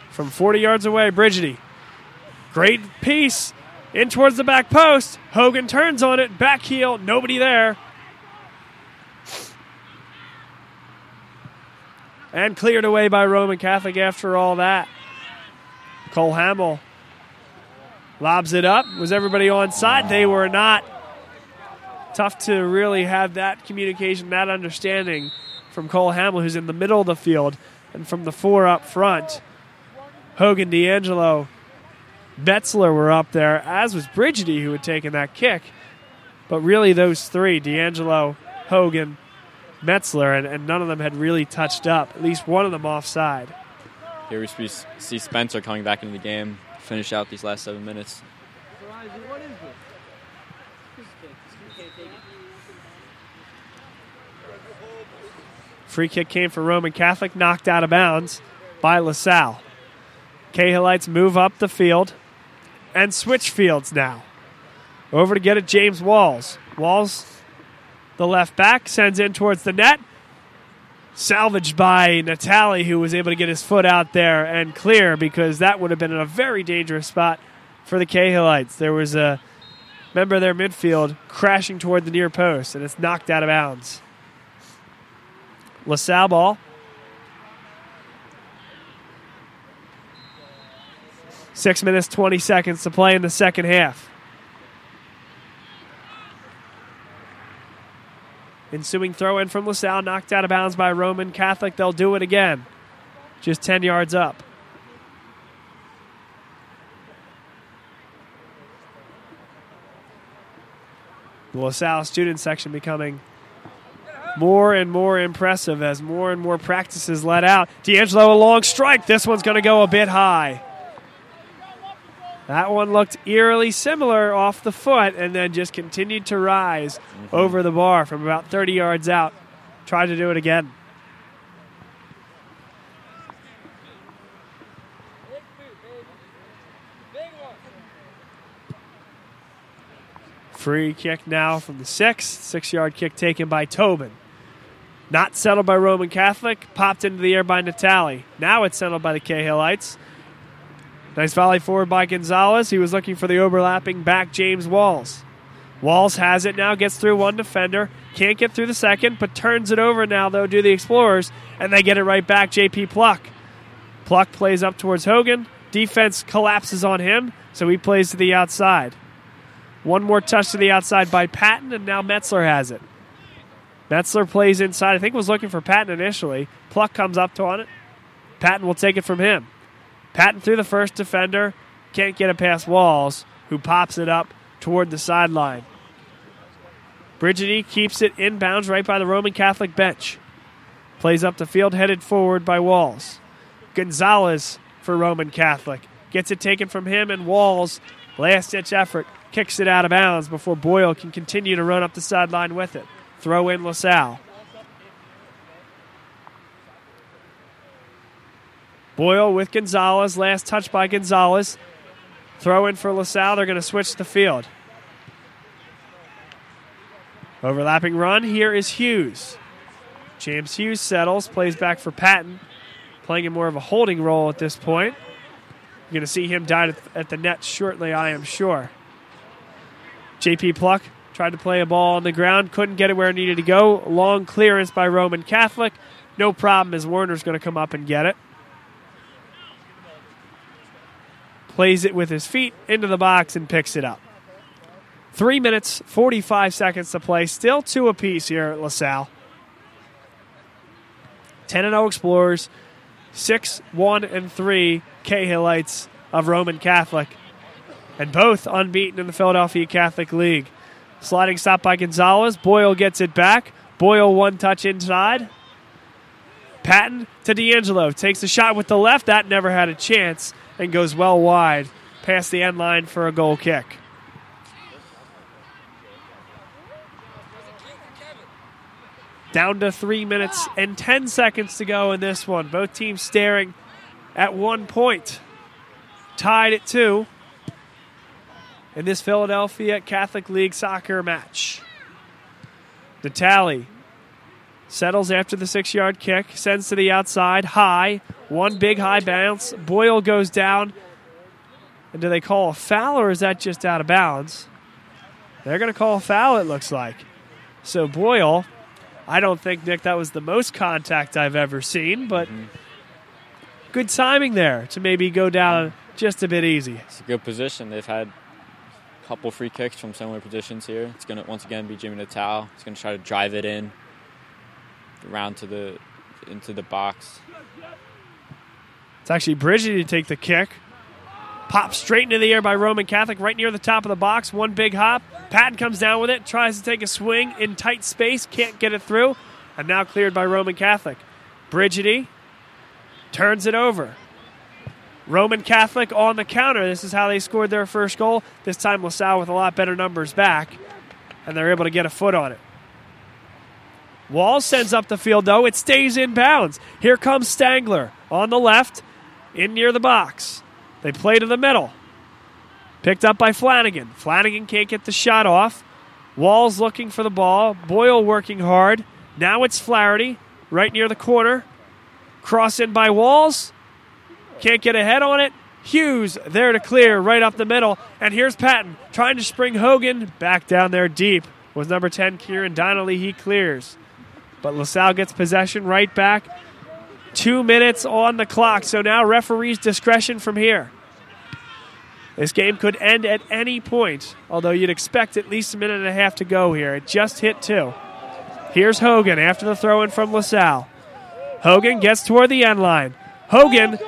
From 40 yards away, Brigidi. Great piece in towards the back post. Hogan turns on it, back heel, nobody there. And cleared away by Roman Catholic after all that. Cole Hamill lobs it up. Was everybody on side? They were not. Tough to really have that communication, that understanding from Cole Hamill, who's in the middle of the field, and from the four up front. Hogan, D'Angelo, Metzler were up there, as was Brigidi, who had taken that kick. But really, those three, D'Angelo, Hogan, Metzler, and, and none of them had really touched up, at least one of them offside.
Here we see Spencer coming back into the game, finish out these last seven minutes.
Free kick came for Roman Catholic, knocked out of bounds by LaSalle. Cahillites move up the field and switch fields now. Over to get it, James Walls. Walls, the left back, sends in towards the net. Salvaged by Natali, who was able to get his foot out there and clear because that would have been in a very dangerous spot for the Cahillites. There was a member of their midfield crashing toward the near post, and it's knocked out of bounds. LaSalle ball. Six minutes, 20 seconds to play in the second half. Ensuing throw in from LaSalle, knocked out of bounds by Roman Catholic. They'll do it again. Just 10 yards up. The LaSalle student section becoming more and more impressive as more and more practices let out. D'Angelo, a long strike. This one's going to go a bit high. That one looked eerily similar off the foot and then just continued to rise mm-hmm. over the bar from about 30 yards out. Tried to do it again. Free kick now from the six. Six yard kick taken by Tobin. Not settled by Roman Catholic. Popped into the air by Natali. Now it's settled by the Cahillites. Nice volley forward by Gonzalez. He was looking for the overlapping back James Walls. Walls has it now, gets through one defender. Can't get through the second, but turns it over now, though, do the Explorers, and they get it right back. JP Pluck. Pluck plays up towards Hogan. Defense collapses on him, so he plays to the outside. One more touch to the outside by Patton, and now Metzler has it. Metzler plays inside. I think was looking for Patton initially. Pluck comes up to on it. Patton will take it from him. Patton through the first defender, can't get it past Walls, who pops it up toward the sideline. Brigidi keeps it inbounds right by the Roman Catholic bench. Plays up the field, headed forward by Walls. Gonzalez for Roman Catholic. Gets it taken from him, and Walls, last ditch effort, kicks it out of bounds before Boyle can continue to run up the sideline with it. Throw in LaSalle. Boyle with Gonzalez. Last touch by Gonzalez. Throw in for LaSalle. They're going to switch the field. Overlapping run. Here is Hughes. James Hughes settles, plays back for Patton, playing in more of a holding role at this point. You're going to see him dive at the net shortly, I am sure. JP Pluck tried to play a ball on the ground, couldn't get it where it needed to go. Long clearance by Roman Catholic. No problem as Werner's going to come up and get it. Plays it with his feet into the box and picks it up. Three minutes, 45 seconds to play. Still two apiece here at LaSalle. 10 0 Explorers, 6 1 and 3 Cahillites of Roman Catholic, and both unbeaten in the Philadelphia Catholic League. Sliding stop by Gonzalez. Boyle gets it back. Boyle one touch inside. Patton to D'Angelo. Takes a shot with the left. That never had a chance and goes well wide past the end line for a goal kick. Down to three minutes and 10 seconds to go in this one. Both teams staring at one point. Tied at two in this Philadelphia Catholic League soccer match. The tally settles after the six yard kick, sends to the outside, high, one big high bounce. Boyle goes down. And do they call a foul or is that just out of bounds? They're going to call a foul, it looks like. So Boyle I don't think, Nick, that was the most contact I've ever seen, but mm-hmm. good timing there to maybe go down just a bit easy.
It's a good position. They've had a couple free kicks from similar positions here. It's going to once again be Jimmy Natali. He's going to try to drive it in around to the into the box.
It's actually Brigidi to take the kick. Pop straight into the air by Roman Catholic, right near the top of the box. One big hop. Patton comes down with it, tries to take a swing in tight space, can't get it through, and now cleared by Roman Catholic. Brigidi turns it over. Roman Catholic on the counter. This is how they scored their first goal. This time LaSalle with a lot better numbers back, and they're able to get a foot on it. Wall sends up the field, though. It stays in bounds. Here comes Stangler on the left, in near the box. They play to the middle. Picked up by Flanagan. Flanagan can't get the shot off. Walls looking for the ball. Boyle working hard. Now it's Flaherty right near the corner. Cross in by Walls. Can't get a head on it. Hughes there to clear right up the middle. And here's Patton trying to spring Hogan back down there deep with number 10, Kieran Donnelly. He clears. But LaSalle gets possession right back. Two minutes on the clock. So now referee's discretion from here. This game could end at any point, although you'd expect at least a minute and a half to go here. It just hit two. Here's Hogan after the throw in from LaSalle. Hogan gets toward the end line. Hogan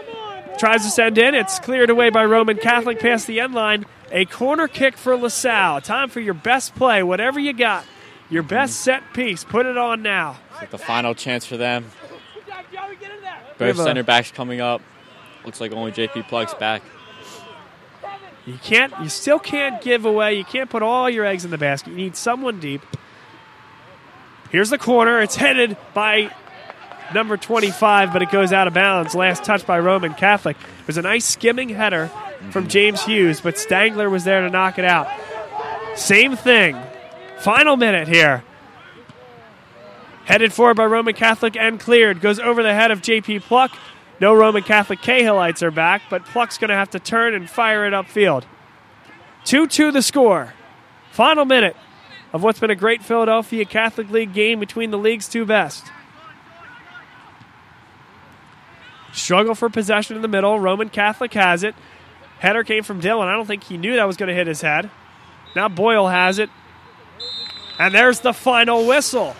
tries to send in. It's cleared away by Roman Catholic past the end line. A corner kick for LaSalle. Time for your best play, whatever you got. Your best set piece. Put it on now.
Like the final chance for them. Both center backs coming up. Looks like only JP Pluck's back.
You can't. You still can't give away. You can't put all your eggs in the basket. You need someone deep. Here's the corner. It's headed by number 25, but it goes out of bounds. Last touch by Roman Catholic. It was a nice skimming header from mm-hmm. James Hughes, but Stangler was there to knock it out. Same thing. Final minute here. Headed forward by Roman Catholic and cleared. Goes over the head of JP Pluck. No Roman Catholic Cahillites are back, but Pluck's going to have to turn and fire it upfield. 2 2 the score. Final minute of what's been a great Philadelphia Catholic League game between the league's two best. Struggle for possession in the middle. Roman Catholic has it. Header came from Dillon. I don't think he knew that was going to hit his head. Now Boyle has it. And there's the final whistle.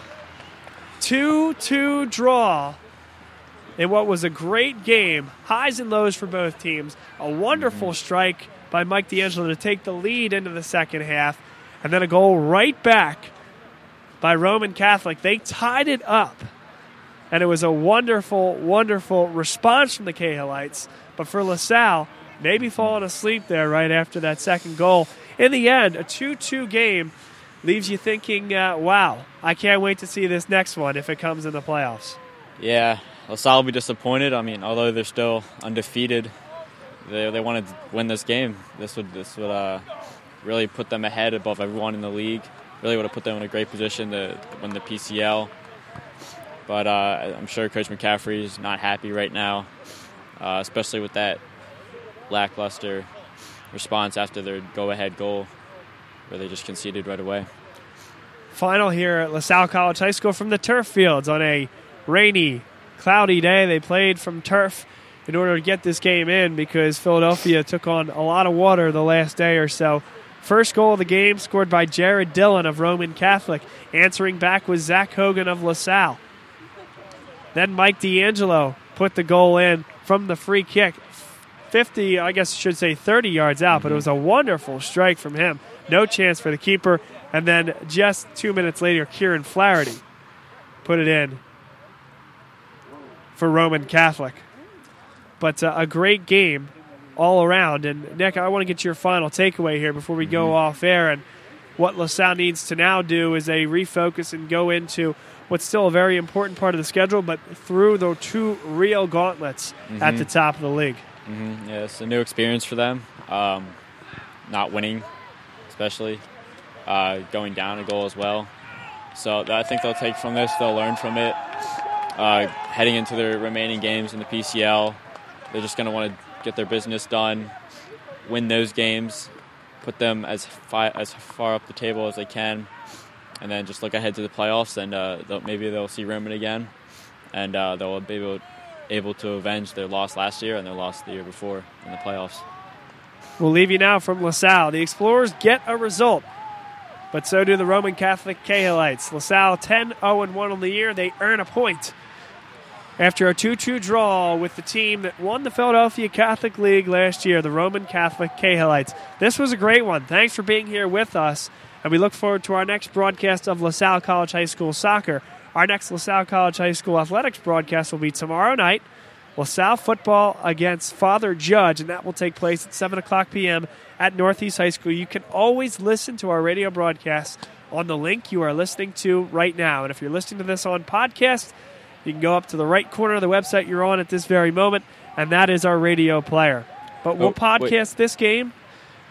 2 2 draw in what was a great game, highs and lows for both teams. A wonderful mm-hmm. strike by Mike D'Angelo to take the lead into the second half, and then a goal right back by Roman Catholic. They tied it up, and it was a wonderful, wonderful response from the Cahillites. But for LaSalle, maybe falling asleep there right after that second goal. In the end, a 2 2 game leaves you thinking, uh, wow, I can't wait to see this next one if it comes in the playoffs.
Yeah, LaSalle will be disappointed. I mean, although they're still undefeated they they wanted to win this game. This would this would uh, really put them ahead above everyone in the league. Really would have put them in a great position to win the PCL. But uh, I'm sure Coach McCaffrey is not happy right now, uh, especially with that lackluster response after their go-ahead goal, where they just conceded right away.
Final here at LaSalle College High School from the turf fields on a rainy, cloudy day. They played from turf in order to get this game in because Philadelphia took on a lot of water the last day or so. First goal of the game scored by Jared Dillon of Roman Catholic. Answering back was Zach Hogan of LaSalle. Then Mike D'Angelo put the goal in from the free kick. 50, I guess I should say 30 yards out, but it mhm. was a wonderful strike from him. No chance for the keeper. And then just two minutes later, Kieran Flaherty put it in for Roman Catholic. But uh, a great game all around. And Nick, I want to get your final takeaway here before we go mm-hmm. off air. And what LaSalle needs to now do is they refocus and go into what's still a very important part of the schedule, but through the two real gauntlets at mm-hmm. the top of the league.
Hmm Yeah, it's a new experience for them. Um, not winning, especially uh, going down a goal as well. So I think they'll take from this. They'll learn from it. Uh, heading into their remaining games in the PCL, they're just going to want to get their business done, win those games, put them as fi- as far up the table as they can, and then just look ahead to the playoffs. And uh, they'll, maybe they'll see Roman again, and uh, they'll be able, able to avenge their loss last year and their loss the year before in the playoffs.
We'll leave you now from LaSalle. The Explorers get a result, but so do the Roman Catholic Cahillites. LaSalle 10 0 1 on the year. They earn a point after a 2 2 draw with the team that won the Philadelphia Catholic League last year, the Roman Catholic Cahillites. This was a great one. Thanks for being here with us, and we look forward to our next broadcast of LaSalle College High School soccer. Our next LaSalle College High School athletics broadcast will be tomorrow night. LaSalle football against Father Judge, and that will take place at 7 o'clock p.m. at Northeast High School. You can always listen to our radio broadcast on the link you are listening to right now. And if you're listening to this on podcast, you can go up to the right corner of the website you're on at this very moment, and that is our radio player. But we'll
Oh,
podcast
wait.
this game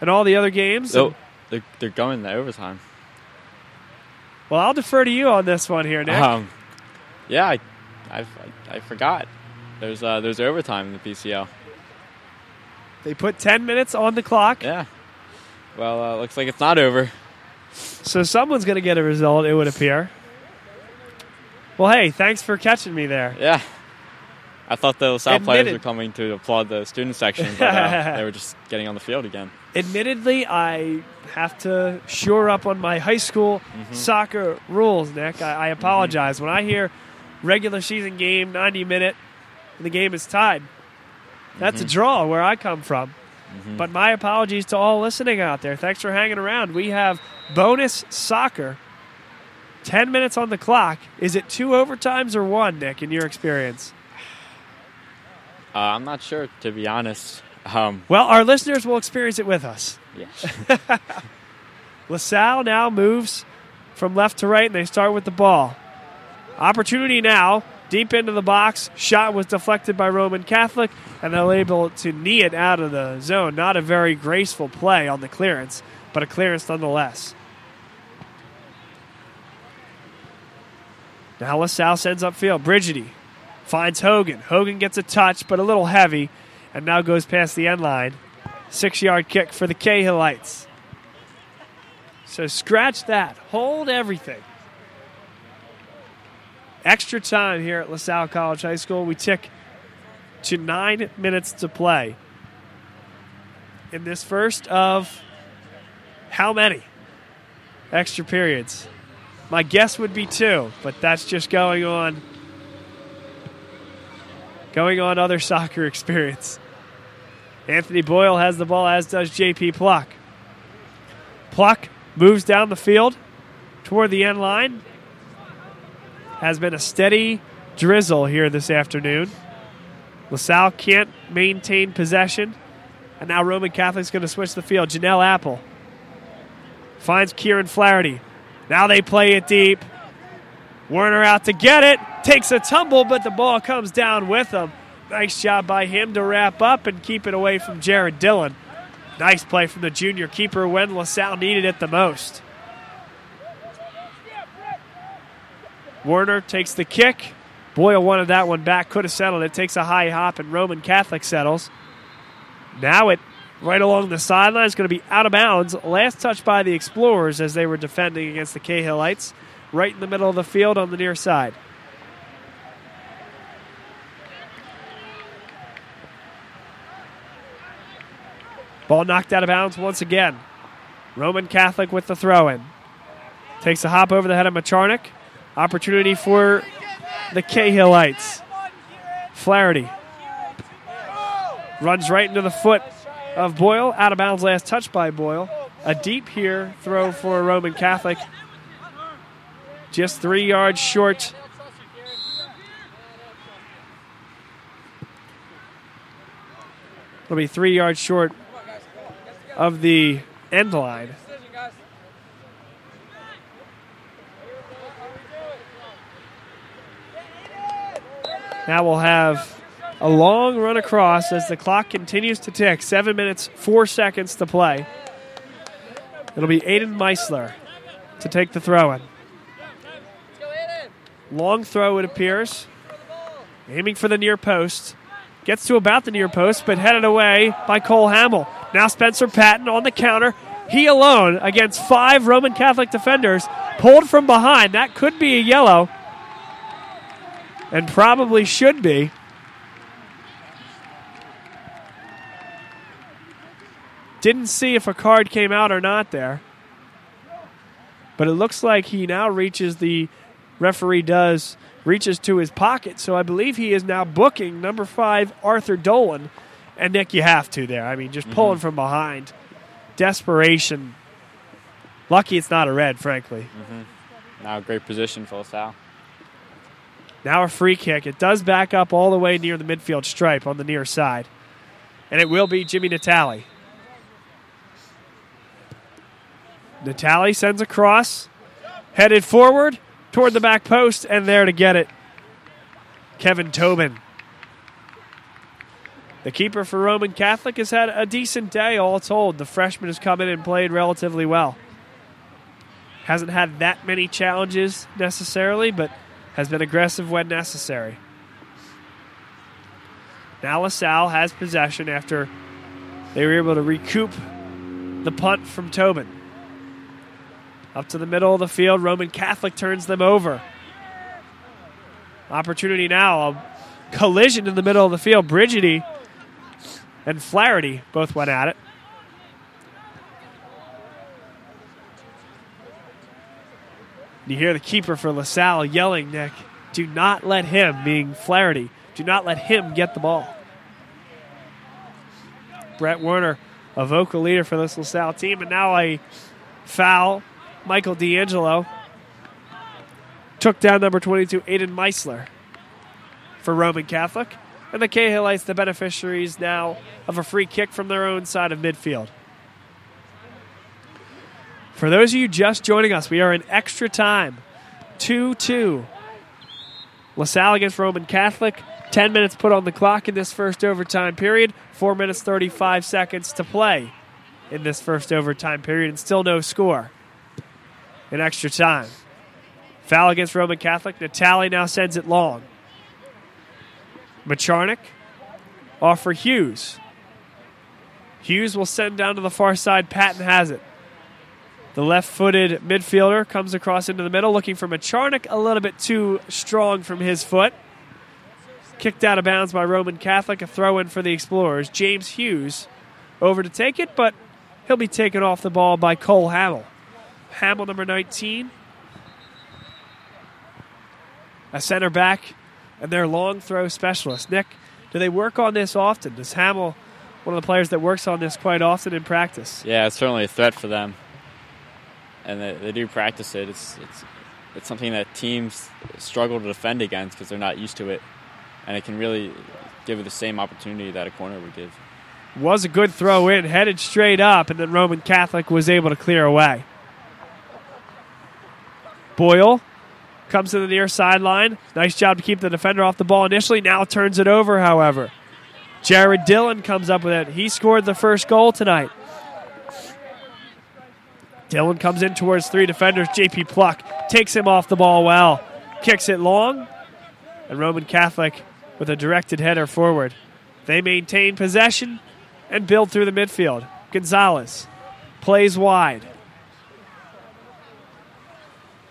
and all the other games.
Oh,
and-
they're, they're going to overtime.
Well, I'll defer to you on this one here, Nick.
Um, yeah, I, I, I, forgot. There's uh, there's overtime in the PCL.
They put 10 minutes on the clock,
Yeah. Well, uh, looks like it's not over.
so someone's going to get a result, it would appear. Well, hey, thanks for catching me there.
Yeah. I thought the LaSalle players were coming to applaud the student section, but uh, they were just getting on the field again.
Admittedly, I have to shore up on my high school mm-hmm. soccer rules, Nick. I, I mm-hmm. apologize. When I hear regular season game, 90 minute, and the game is tied, that's a mm-hmm. draw where I come from. But my apologies to all listening out there. Thanks for hanging around. We have bonus soccer. 10 minutes on the clock. Is it two overtimes or one, Nick, in your experience?
Uh, I'm not sure, to be honest. Um,
Well, our listeners will experience it with us.
yeah.
LaSalle now moves from left to right, and they start with the ball. Opportunity now, deep into the box. Shot was deflected by Roman Catholic, and they're able to knee it out of the zone. Not a very graceful play on the clearance, but a clearance nonetheless. Now LaSalle sends upfield. Brigidi finds Hogan. Hogan gets a touch, but a little heavy, and now goes past the end line. Six yard kick for the Cahillites. So scratch that. Hold everything. Extra time here at LaSalle College High School. We tick to nine minutes to play. In this first of how many extra periods? My guess would be two, but that's just going on going on other soccer experience. Anthony Boyle has the ball, as does JP Pluck. Pluck moves down the field toward the end line. Has been a steady drizzle here this afternoon. LaSalle can't maintain possession. And now Roman Catholic's going to switch the field. Janelle Apple finds Kieran Flaherty. Now they play it deep. Werner out to get it. Takes a tumble, but the ball comes down with him. Nice job by him to wrap up and keep it away from Jared Dillon. Nice play from the junior keeper when LaSalle needed it the most. Werner takes the kick. Boyle wanted that one back, could have settled it. Takes a high hop, and Roman Catholic settles. Now it right along the sideline is going to be out of bounds. Last touch by the Explorers as they were defending against the Cahillites, right in the middle of the field on the near side. Ball knocked out of bounds once again. Roman Catholic with the throw in. Takes a hop over the head of Macharnik. Opportunity for the Cahillites. Flaherty runs right into the foot of Boyle. Out of bounds last touch by Boyle. A deep here throw for Roman Catholic. Just three yards short. It'll be three yards short of the end line. Now we'll have a long run across as the clock continues to tick. Seven minutes, four seconds to play. It'll be Aiden Meisler to take the throw in. Long throw, it appears. Aiming for the near post. Gets to about the near post, but headed away by Cole Hamill. Now Spencer Patton on the counter. He alone against five Roman Catholic defenders. Pulled from behind. That could be a yellow. And probably should be. Didn't see if a card came out or not there. But it looks like he now reaches the referee does reaches to his pocket. So I believe he is now booking number five, Arthur Dolan. And Nick, you have to there. I mean, just mm-hmm. pulling from behind. Desperation. Lucky it's not a red, frankly. Mm-hmm.
Now, a great position for LaSalle.
Now a free kick. It does back up all the way near the midfield stripe on the near side. And it will be Jimmy Natali. Natali sends a cross, headed forward toward the back post, and there to get it. Kevin Tobin. The keeper for Roman Catholic has had a decent day, all told. The freshman has come in and played relatively well. Hasn't had that many challenges necessarily, but has been aggressive when necessary. Now LaSalle has possession after they were able to recoup the punt from Tobin. Up to the middle of the field, Roman Catholic turns them over. Opportunity now, a collision in the middle of the field. Brigidi and Flaherty both went at it. You hear the keeper for LaSalle yelling, Nick, do not let him, being Flaherty, do not let him get the ball. Brett Werner, a vocal leader for this LaSalle team, and now a foul. Michael D'Angelo took down number 22, Aiden Meisler, for Roman Catholic. And the Cahillites, the beneficiaries now of a free kick from their own side of midfield. For those of you just joining us, we are in extra time. 2 2. LaSalle against Roman Catholic. 10 minutes put on the clock in this first overtime period. 4 minutes 35 seconds to play in this first overtime period, and still no score in extra time. Foul against Roman Catholic. Natali now sends it long. Macharnik off for Hughes. Hughes will send down to the far side. Patton has it. The left footed midfielder comes across into the middle looking for Macharnik a little bit too strong from his foot. Kicked out of bounds by Roman Catholic. A throw in for the Explorers. James Hughes over to take it, but he'll be taken off the ball by Cole Hamill. Hamill, number 19. A center back and their long throw specialist. Nick, do they work on this often? Does Hamill, one of the players that works on this quite often in practice?
Yeah, it's certainly a threat for them, and they, they do practice it. It's it's it's something that teams struggle to defend against because they're not used to it, and it can really give it the same opportunity that a corner would give.
Was a good throw in, headed straight up, and then Roman Catholic was able to clear away. Boyle Comes to the near sideline. Nice job to keep the defender off the ball initially. Now turns it over, however. Jared Dillon comes up with it. He scored the first goal tonight. Dillon comes in towards three defenders. JP Pluck takes him off the ball well. Kicks it long. And Roman Catholic with a directed header forward. They maintain possession and build through the midfield. Gonzalez plays wide.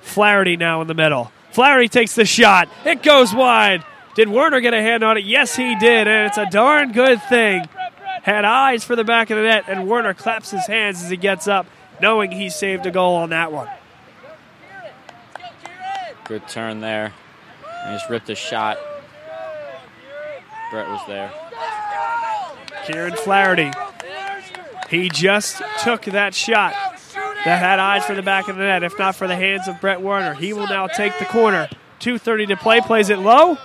Flaherty now in the middle. Flaherty takes the shot. It goes wide. Did Werner get a hand on it? Yes, he did, and it's a darn good thing. Had eyes for the back of the net, and Werner claps his hands as he gets up, knowing he saved a goal on that one.
Good turn there. And just ripped a shot. Brett was there.
Kieran Flaherty. He just took that shot that had eyes for the back of the net, if not for the hands of Brett Werner. He will now take the corner. 2.30 to play, plays it low,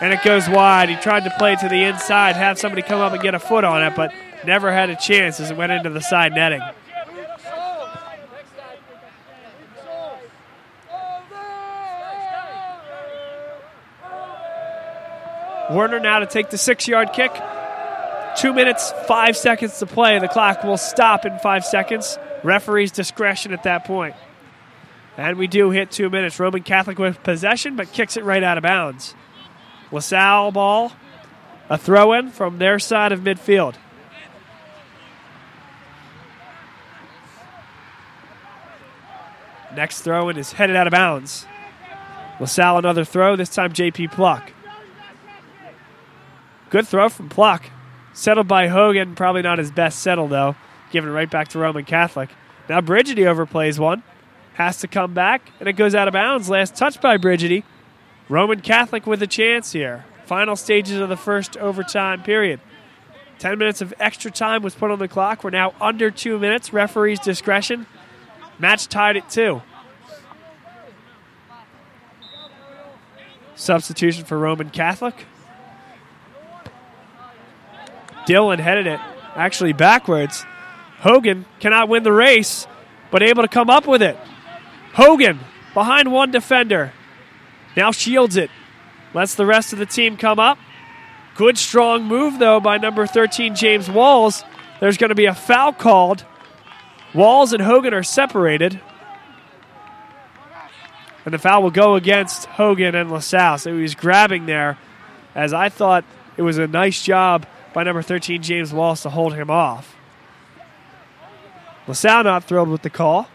and it goes wide. He tried to play to the inside, have somebody come up and get a foot on it, but never had a chance as it went into the side netting. Werner now to take the six yard kick. Two minutes, five seconds to play. The clock will stop in five seconds. Referee's discretion at that point. And we do hit two minutes. Roman Catholic with possession, but kicks it right out of bounds. LaSalle ball, a throw in from their side of midfield. Next throw in is headed out of bounds. LaSalle another throw, this time JP Pluck. Good throw from Pluck. Settled by Hogan, probably not his best settle though. Giving it right back to Roman Catholic. Now Brigidi overplays one. Has to come back, and it goes out of bounds. Last touch by Brigidi. Roman Catholic with a chance here. Final stages of the first overtime period. 10 minutes of extra time was put on the clock. We're now under two minutes. Referee's discretion. Match tied at two. Substitution for Roman Catholic. Dylan headed it actually backwards. Hogan cannot win the race, but able to come up with it. Hogan behind one defender. Now shields it. Lets the rest of the team come up. Good strong move, though, by number 13, James Walls. There's going to be a foul called. Walls and Hogan are separated. And the foul will go against Hogan and LaSalle. So he was grabbing there, as I thought it was a nice job by number 13, James Walls, to hold him off. LaSalle not thrilled with the call.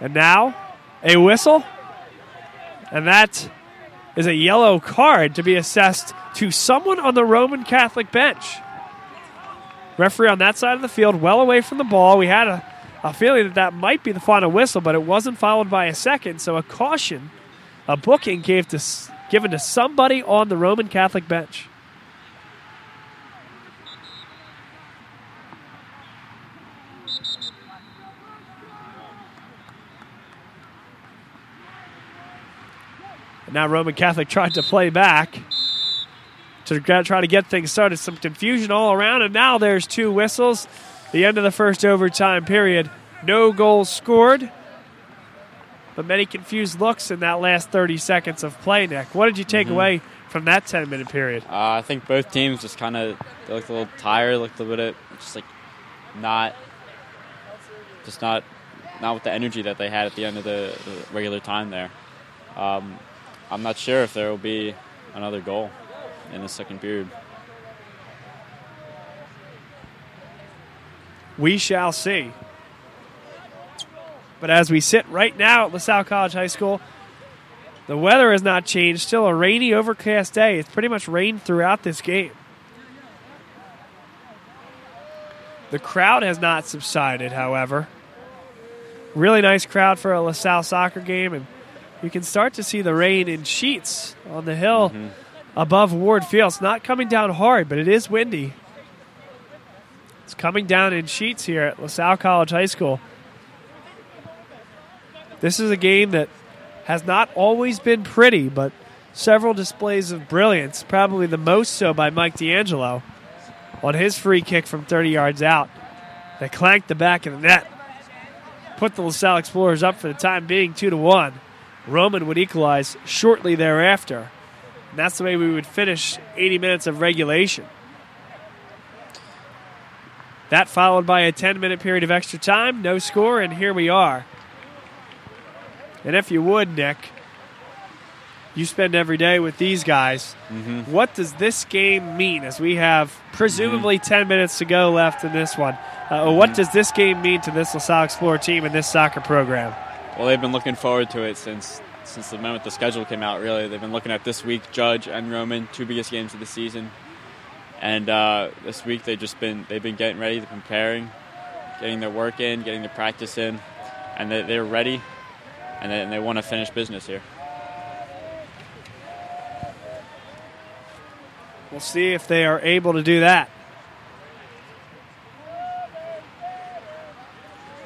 And now, a whistle. And that is a yellow card to be assessed to someone on the Roman Catholic bench. Referee on that side of the field, well away from the ball. We had a, a feeling that that might be the final whistle, but it wasn't followed by a second. So a caution, a booking gave to, given to somebody on the Roman Catholic bench. Now Roman Catholic tried to play back to try to get things started. Some confusion all around, and now there's two whistles. The end of the first overtime period. No goals scored, but many confused looks in that last 30 seconds of play, Nick. What did you take
Mhm.
away from that 10 minute period?
Uh, I think both teams just kind of looked a little tired, looked a little bit just like not, just not, not with the energy that they had at the end of the, the regular time there. Um, I'm not sure if there will be another goal in the second period.
We shall see. But as we sit right now at LaSalle College High School, the weather has not changed. Still a rainy, overcast day. It's pretty much rained throughout this game. The crowd has not subsided, however. Really nice crowd for a LaSalle soccer game, and you can start to see the rain in sheets on the hill above Ward Field. It's not coming down hard, but it is windy. It's coming down in sheets here at LaSalle College High School. This is a game that has not always been pretty, but several displays of brilliance, probably the most so by Mike D'Angelo on his free kick from 30 yards out that clanked the back of the net. put the LaSalle Explorers up for the time being, two to one. Roman would equalize shortly thereafter. And that's the way we would finish 80 minutes of regulation. That followed by a 10 minute period of extra time, no score, and here we are. And if you would, Nick, you spend every day with these guys.
Mm-hmm.
What does this game mean as we have presumably 10 minutes to go left in this one? Uh, what does this game mean to this LaSalle Explorer team and this soccer program?
Well, they've been looking forward to it since since the moment the schedule came out. Really, they've been looking at this week, Judge and Roman, two biggest games of the season, and uh, this week they've just been they've been getting ready, preparing, getting their work in, getting their practice in, and they, they're ready, and they, and they want to finish business here.
We'll see if they are able to do that.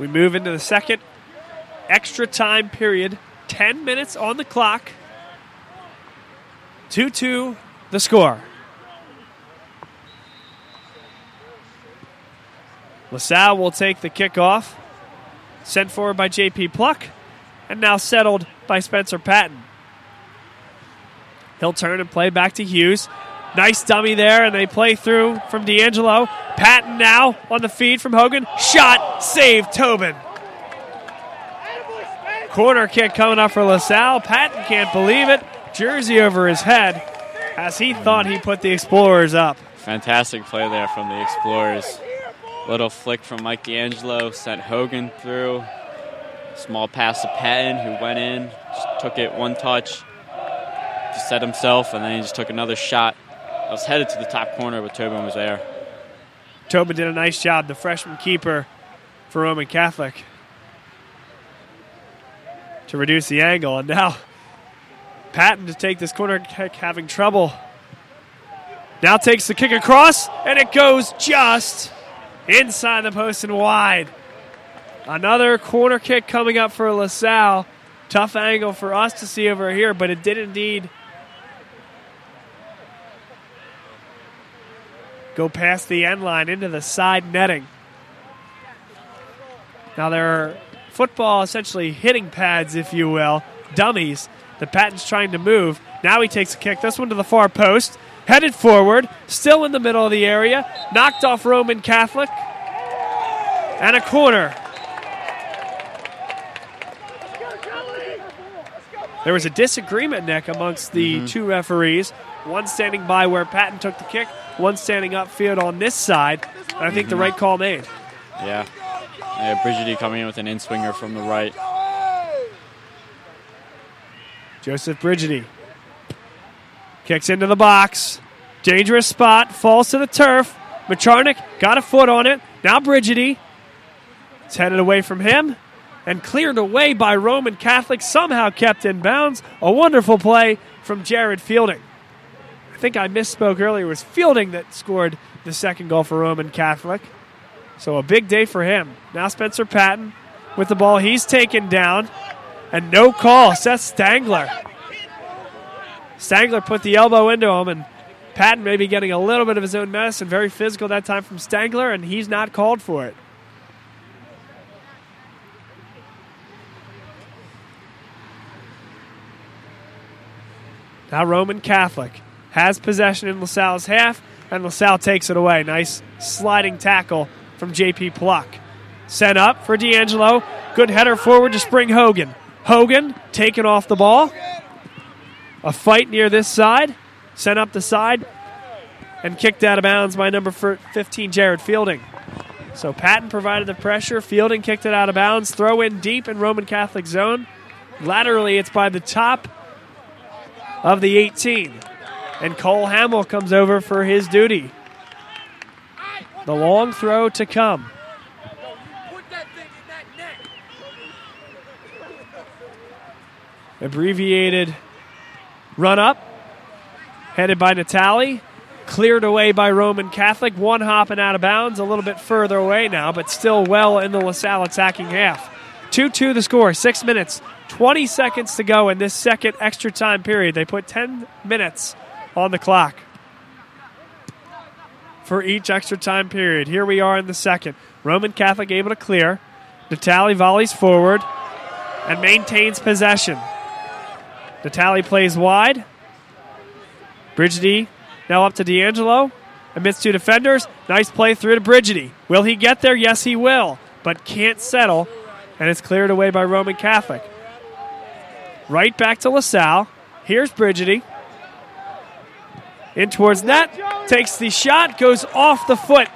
We move into the second extra time period. 10 minutes on the clock. 2 2 the score. LaSalle will take the kickoff. Sent forward by JP Pluck. And now settled by Spencer Patton. He'll turn and play back to Hughes. Nice dummy there, and they play through from D'Angelo. Patton now on the feed from Hogan. Shot, save Tobin. Corner kick coming up for LaSalle. Patton can't believe it. Jersey over his head as he thought he put the Explorers up.
Fantastic play there from the Explorers. Little flick from Mike D'Angelo sent Hogan through. Small pass to Patton, who went in, just took it one touch to set himself, and then he just took another shot. I was headed to the top corner, but Tobin was there.
Tobin did a nice job, the freshman keeper for Roman Catholic, to reduce the angle. And now Patton to take this corner kick, having trouble. Now takes the kick across, and it goes just inside the post and wide. Another corner kick coming up for LaSalle. Tough angle for us to see over here, but it did indeed go past the end line into the side netting. Now there are football essentially hitting pads, if you will, dummies. The Patton's trying to move. Now he takes a kick. This one to the far post. Headed forward, still in the middle of the area. Knocked off Roman Catholic. And a corner. There was a disagreement, Nick, amongst the mm-hmm. two referees. One standing by where Patton took the kick, one standing upfield on this side. And I think the mm-hmm. right call made.
Yeah. Yeah Brigidi coming in with an in swinger from the right.
Joseph Brigidi kicks into the box. Dangerous spot, falls to the turf. Macharnik got a foot on it. Now Brigidi. It's headed away from him and cleared away by Roman Catholic, somehow kept in bounds. A wonderful play from Jared Fielding. I think I misspoke earlier. It was Fielding that scored the second goal for Roman Catholic. So a big day for him. Now Spencer Patton with the ball. He's taken down. And no call. Seth Stangler. Stangler put the elbow into him, and Patton maybe getting a little bit of his own medicine. Very physical that time from Stangler, and he's not called for it. Now Roman Catholic has possession in LaSalle's half, and LaSalle takes it away. Nice sliding tackle from JP Pluck. Sent up for D'Angelo. Good header forward to Spring Hogan. Hogan taken off the ball. A fight near this side. Sent up the side and kicked out of bounds by number 15, Jared Fielding. So Patton provided the pressure. Fielding kicked it out of bounds. Throw in deep in Roman Catholic zone. Laterally, it's by the top of the 18. And Cole Hamill comes over for his duty. The long throw to come. Abbreviated run up, headed by Natali. Cleared away by Roman Catholic. One hopping out of bounds, a little bit further away now, but still well in the LaSalle attacking half. 2 2 the score, six minutes, 20 seconds to go in this second extra time period. They put 10 minutes on the clock for each extra time period. Here we are in the second. Roman Catholic able to clear. Natali volleys forward and maintains possession. Natali plays wide. Brigidi now up to D'Angelo. Amidst two defenders. Nice play through to Brigidi. Will he get there? Yes, he will, but can't settle. And it's cleared away by Roman Catholic. Right back to LaSalle. Here's Brigidi. In towards net. Takes the shot. Goes off the foot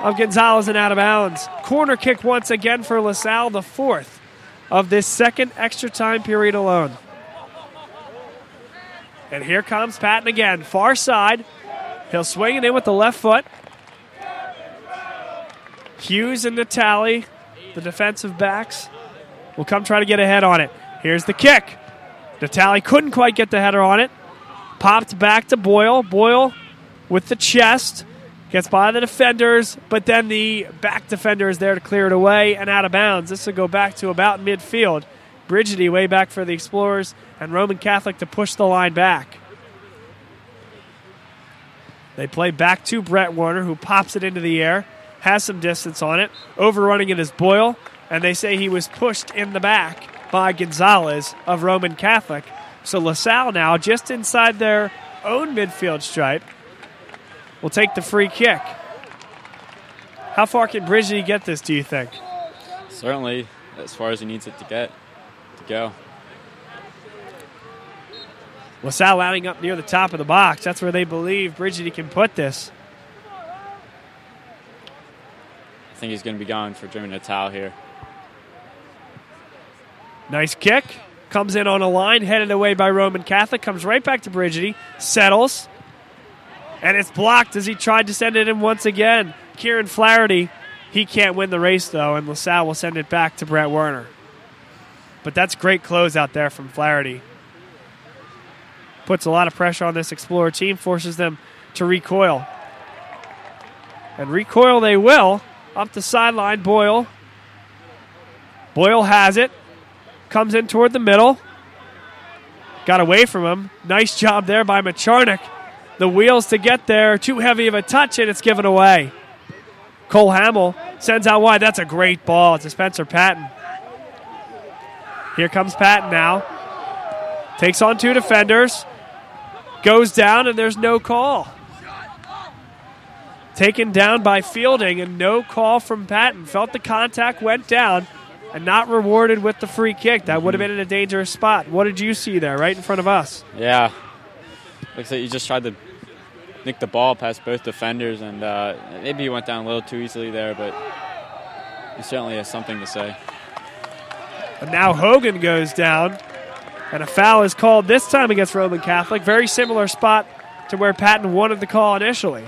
of Gonzalez and out of bounds. Corner kick once again for LaSalle, the fourth of this second extra time period alone. And here comes Patton again, far side. He'll swing it in with the left foot. Hughes and Natali, the defensive backs, will come try to get ahead on it. Here's the kick. Natali couldn't quite get the header on it. Popped back to Boyle. Boyle with the chest. Gets by the defenders, but then the back defender is there to clear it away and out of bounds. This will go back to about midfield. Brigidi way back for the Explorers, and Roman Catholic to push the line back. They play back to Brett Werner, who pops it into the air, has some distance on it. Overrunning it is Boyle, and they say he was pushed in the back by Gonzalez of Roman Catholic. So LaSalle now just inside their own midfield stripe will take the free kick. How far can Brigidi get this, do you think?
Certainly, as far as he needs it to get to go.
LaSalle lining up near the top of the box. That's where they believe Brigidi can put this.
I think he's going to be going for Jimmy Natali here.
Nice kick. Comes in on a line, headed away by Roman Catholic. Comes right back to Brigidi. Settles. And it's blocked as he tried to send it in once again. Kieran Flaherty, he can't win the race though, and LaSalle will send it back to Brett Werner. But that's great close out there from Flaherty. Puts a lot of pressure on this Explorer team, forces them to recoil. And recoil they will. Up the sideline, Boyle. Boyle has it. Comes in toward the middle. Got away from him. Nice job there by Macharnik. The wheels to get there, too heavy of a touch, and it's given away. Cole Hamill sends out wide. That's a great ball to Spencer Patton. Here comes Patton now. Takes on two defenders. Goes down, and there's no call. Taken down by Fielding, and no call from Patton. Felt the contact, went down, and not rewarded with the free kick. That would have been in a dangerous spot. What did you see there, right in front of us?
Yeah. Looks like you just tried to nick the ball past both defenders, and uh, maybe he went down a little too easily there, but he certainly has something to say.
And now Hogan goes down, and a foul is called this time against Roman Catholic. Very similar spot to where Patton wanted the call initially.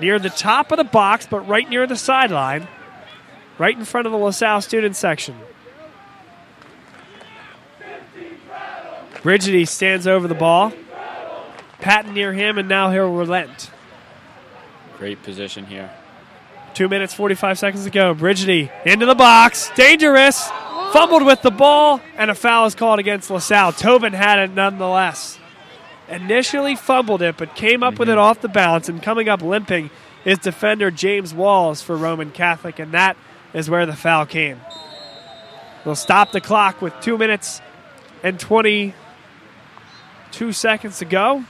Near the top of the box, but right near the sideline, right in front of the LaSalle student section. Brigidi stands over the ball. Patton near him, and now he'll relent.
Great position here.
Two minutes, 45 seconds to go. Brigidi into the box. Dangerous. Fumbled with the ball, and a foul is called against LaSalle. Tobin had it nonetheless. Initially fumbled it, but came up with it mm-hmm. off the bounce, and coming up limping is defender James Walls for Roman Catholic, and that is where the foul came. They'll stop the clock with two minutes and 22 seconds to go.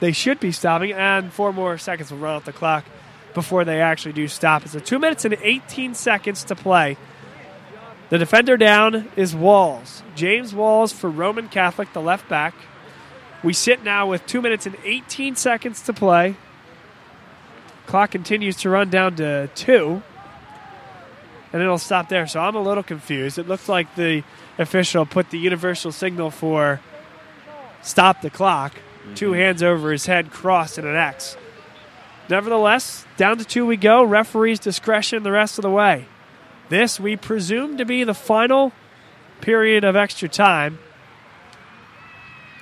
They should be stopping, and four more seconds will run off the clock before they actually do stop. It's a two minutes and 18 seconds to play. The defender down is Walls. James Walls for Roman Catholic, the left back. We sit now with two minutes and 18 seconds to play. Clock continues to run down to two, and it'll stop there. So I'm a little confused. It looks like the official put the universal signal for stop the clock. Two mm-hmm. hands over his head, crossed in an X. Nevertheless, down to two we go. Referee's discretion the rest of the way. This we presume to be the final period of extra time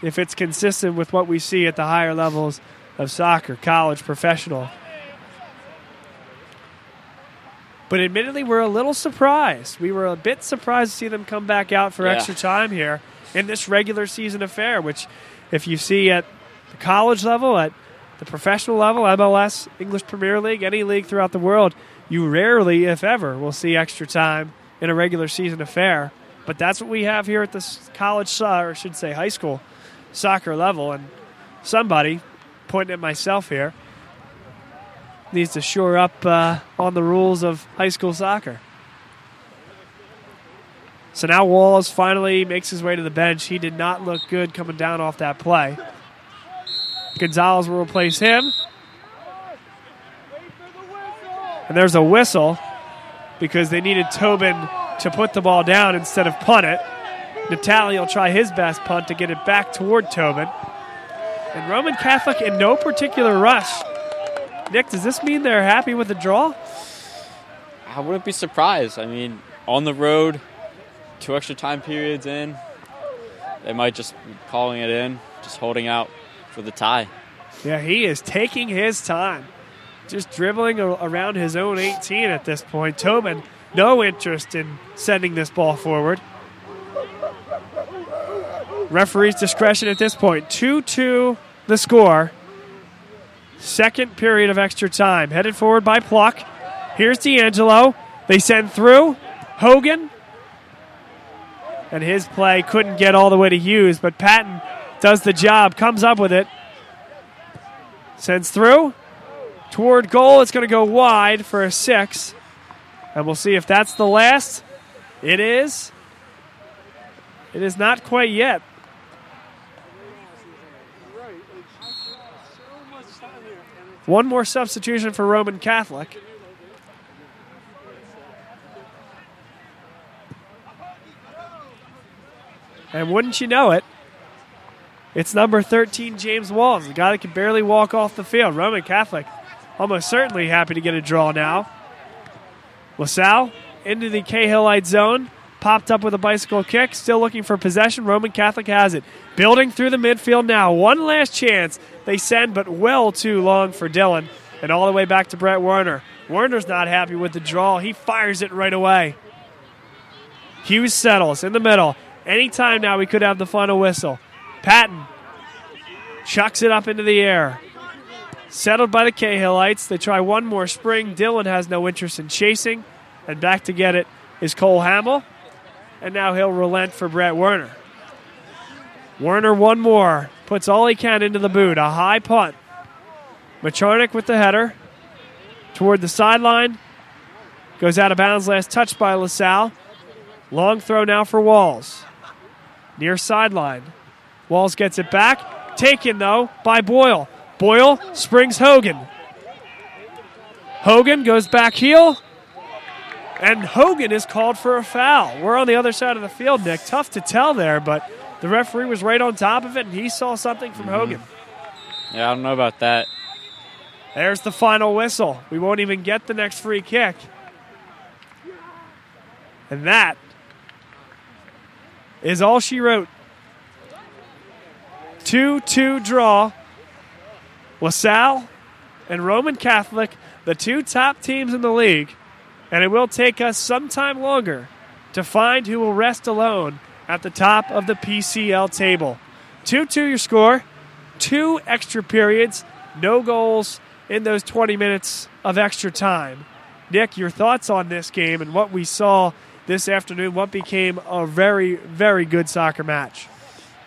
if it's consistent with what we see at the higher levels of soccer, college, professional. But admittedly, we're a little surprised. We were a bit surprised to see them come back out for
Yeah.
extra time here in this regular season affair, which, if you see at the college level, at the professional level, MLS, English Premier League, any league throughout the world, you rarely, if ever, will see extra time in a regular season affair. But that's what we have here at this college, or I should say high school soccer level. And somebody, pointing at myself here, needs to shore up uh, on the rules of high school soccer. So now Walls finally makes his way to the bench. He did not look good coming down off that play. Gonzalez will replace him. And there's a whistle because they needed Tobin to put the ball down instead of punt it. Natali will try his best punt to get it back toward Tobin. And Roman Catholic in no particular rush. Nick, does this mean they're happy with the draw?
I wouldn't be surprised. I mean, on the road, two extra time periods in, they might just be calling it in, just holding out for the tie.
Yeah, he is taking his time. Just dribbling around his own 18 at this point. Tobin, no interest in sending this ball forward. Referee's discretion at this point. 2 2 the score. Second period of extra time. Headed forward by Pluck. Here's D'Angelo. They send through. Hogan. And his play couldn't get all the way to Hughes, but Patton does the job, comes up with it. Sends through. Toward goal. It's going to go wide for a six. And we'll see if that's the last. It is. It is not quite yet. One more substitution for Roman Catholic. And wouldn't you know it, it's number 13, James Walls, the guy that can barely walk off the field. Roman Catholic, almost certainly happy to get a draw now. LaSalle into the Cahillite zone, popped up with a bicycle kick, still looking for possession. Roman Catholic has it. Building through the midfield now. One last chance they send, but well too long for Dylan. And all the way back to Brett Werner. Werner's not happy with the draw. He fires it right away. Hughes settles in the middle. Anytime now we could have the final whistle. Patton chucks it up into the air. Settled by the Cahillites. They try one more spring. Dylan has no interest in chasing. And back to get it is Cole Hamill. And now he'll relent for Brett Werner. Werner one more. Puts all he can into the boot. A high punt. Macharnik with the header. Toward the sideline. Goes out of bounds. Last touch by LaSalle. Long throw now for Walls. Near sideline. Walls gets it back. Taken, though, by Boyle. Boyle springs Hogan. Hogan goes back heel. And Hogan is called for a foul. We're on the other side of the field, Nick. Tough to tell there, but the referee was right on top of it, and he saw something from mm-hmm. Hogan.
Yeah, I don't know about that.
There's the final whistle. We won't even get the next free kick. And that is all she wrote. 2 2 draw. LaSalle and Roman Catholic, the two top teams in the league. And it will take us some time longer to find who will rest alone at the top of the PCL table. 2 2 your score, two extra periods, no goals in those 20 minutes of extra time. Nick, your thoughts on this game and what we saw this afternoon, what became a very, very good soccer match?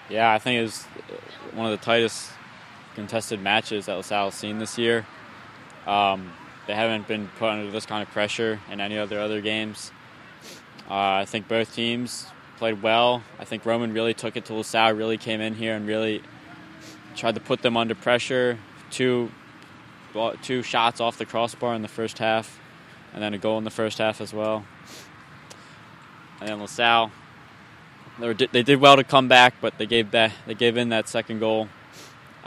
Yeah, I think it was one of the tightest contested matches that LaSalle's seen this year. Um, they haven't been put under this kind of pressure in any of their other games. Uh, I think both teams played well. I think Roman really took it to LaSalle, really came in here and really tried to put them under pressure. Two, two shots off the crossbar in the first half, and then a goal in the first half as well. And then LaSalle, they, were, they did well to come back, but they gave that they gave in that second goal.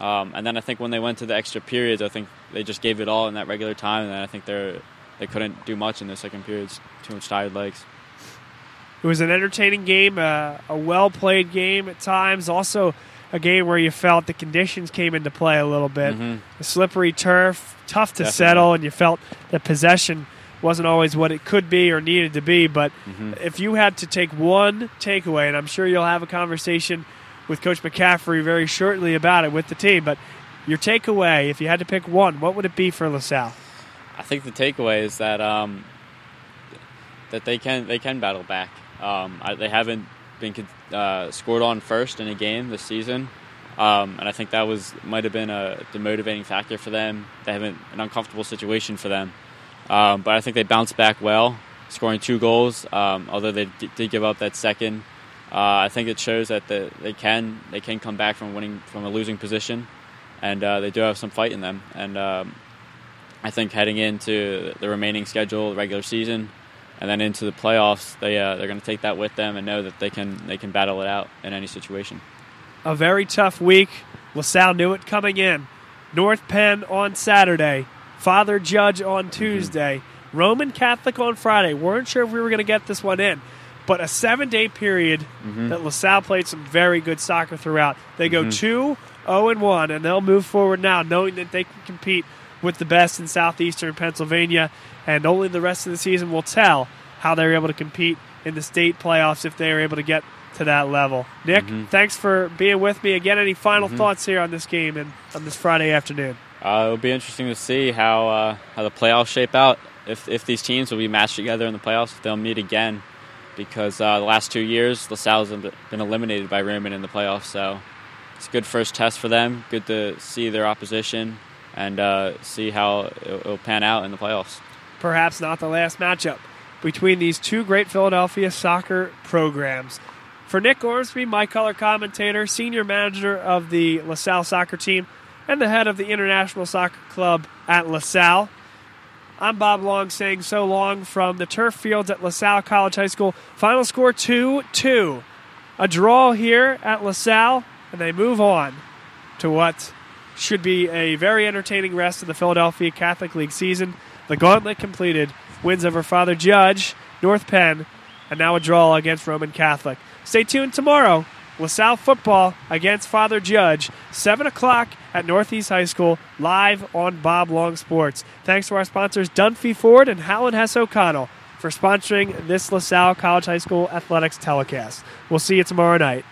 Um, and then I think when they went to the extra periods, I think they just gave it all in that regular time, and then I think they they couldn't do much in the second periods. Too much tired legs.
It was an entertaining game, uh, a well played game at times. Also, a game where you felt the conditions came into play a little bit. The slippery turf, tough to
Definitely.
settle, and you felt that possession wasn't always what it could be or needed to be. But if you had to take one takeaway, and I'm sure you'll have a conversation with Coach McCaffrey very shortly about it with the team, but Your takeaway, if you had to pick one, what would it be for LaSalle?
I think the takeaway is that um, that they can they can battle back. Um, I, they haven't been uh, scored on first in a game this season, um, and I think that was might have been a demotivating factor for them. They haven't an uncomfortable situation for them, um, but I think they bounced back well, scoring two goals. Um, although they d- did give up that second, I think it shows that the, they can they can come back from winning from a losing position, and uh, they do have some fight in them. And um, I think heading into the remaining schedule, the regular season, and then into the playoffs, they uh, they're going to take that with them and know that they can they can battle it out in any situation.
A very tough week. LaSalle knew it coming in. North Penn on Saturday, Father Judge on Tuesday, Roman Catholic on Friday. weren't sure if we were going to get this one in, but a seven day period that LaSalle played some very good soccer throughout. They go 2 0 and 1, and they'll move forward now knowing that they can compete with the best in southeastern Pennsylvania, and only the rest of the season will tell how they're able to compete in the state playoffs if they are able to get to that level. Nick, thanks for being with me again. Any final thoughts here on this game and on this Friday afternoon?
Uh, it'll be interesting to see how uh, how the playoffs shape out. If if these teams will be matched together in the playoffs, if they'll meet again, because uh, the last two years LaSalle's been eliminated by Roman in the playoffs. So it's a good first test for them. Good to see their opposition and uh, see how it'll, pan out in the playoffs.
Perhaps not the last matchup between these two great Philadelphia soccer programs. For Nick Ormsby, my color commentator, senior manager of the LaSalle soccer team, and the head of the International Soccer Club at LaSalle, I'm Bob Long saying so long from the turf fields at LaSalle College High School. Final score 2 2. A draw here at LaSalle, and they move on to what should be a very entertaining rest of the Philadelphia Catholic League season. The gauntlet completed. Wins over Father Judge, North Penn, and now a draw against Roman Catholic. Stay tuned tomorrow. LaSalle football against Father Judge, 7 o'clock at Northeast High School, live on Bob Long Sports. Thanks to our sponsors, Dunphy Ford and Howland Hess O'Connell, for sponsoring this LaSalle College High School athletics telecast. We'll see you tomorrow night.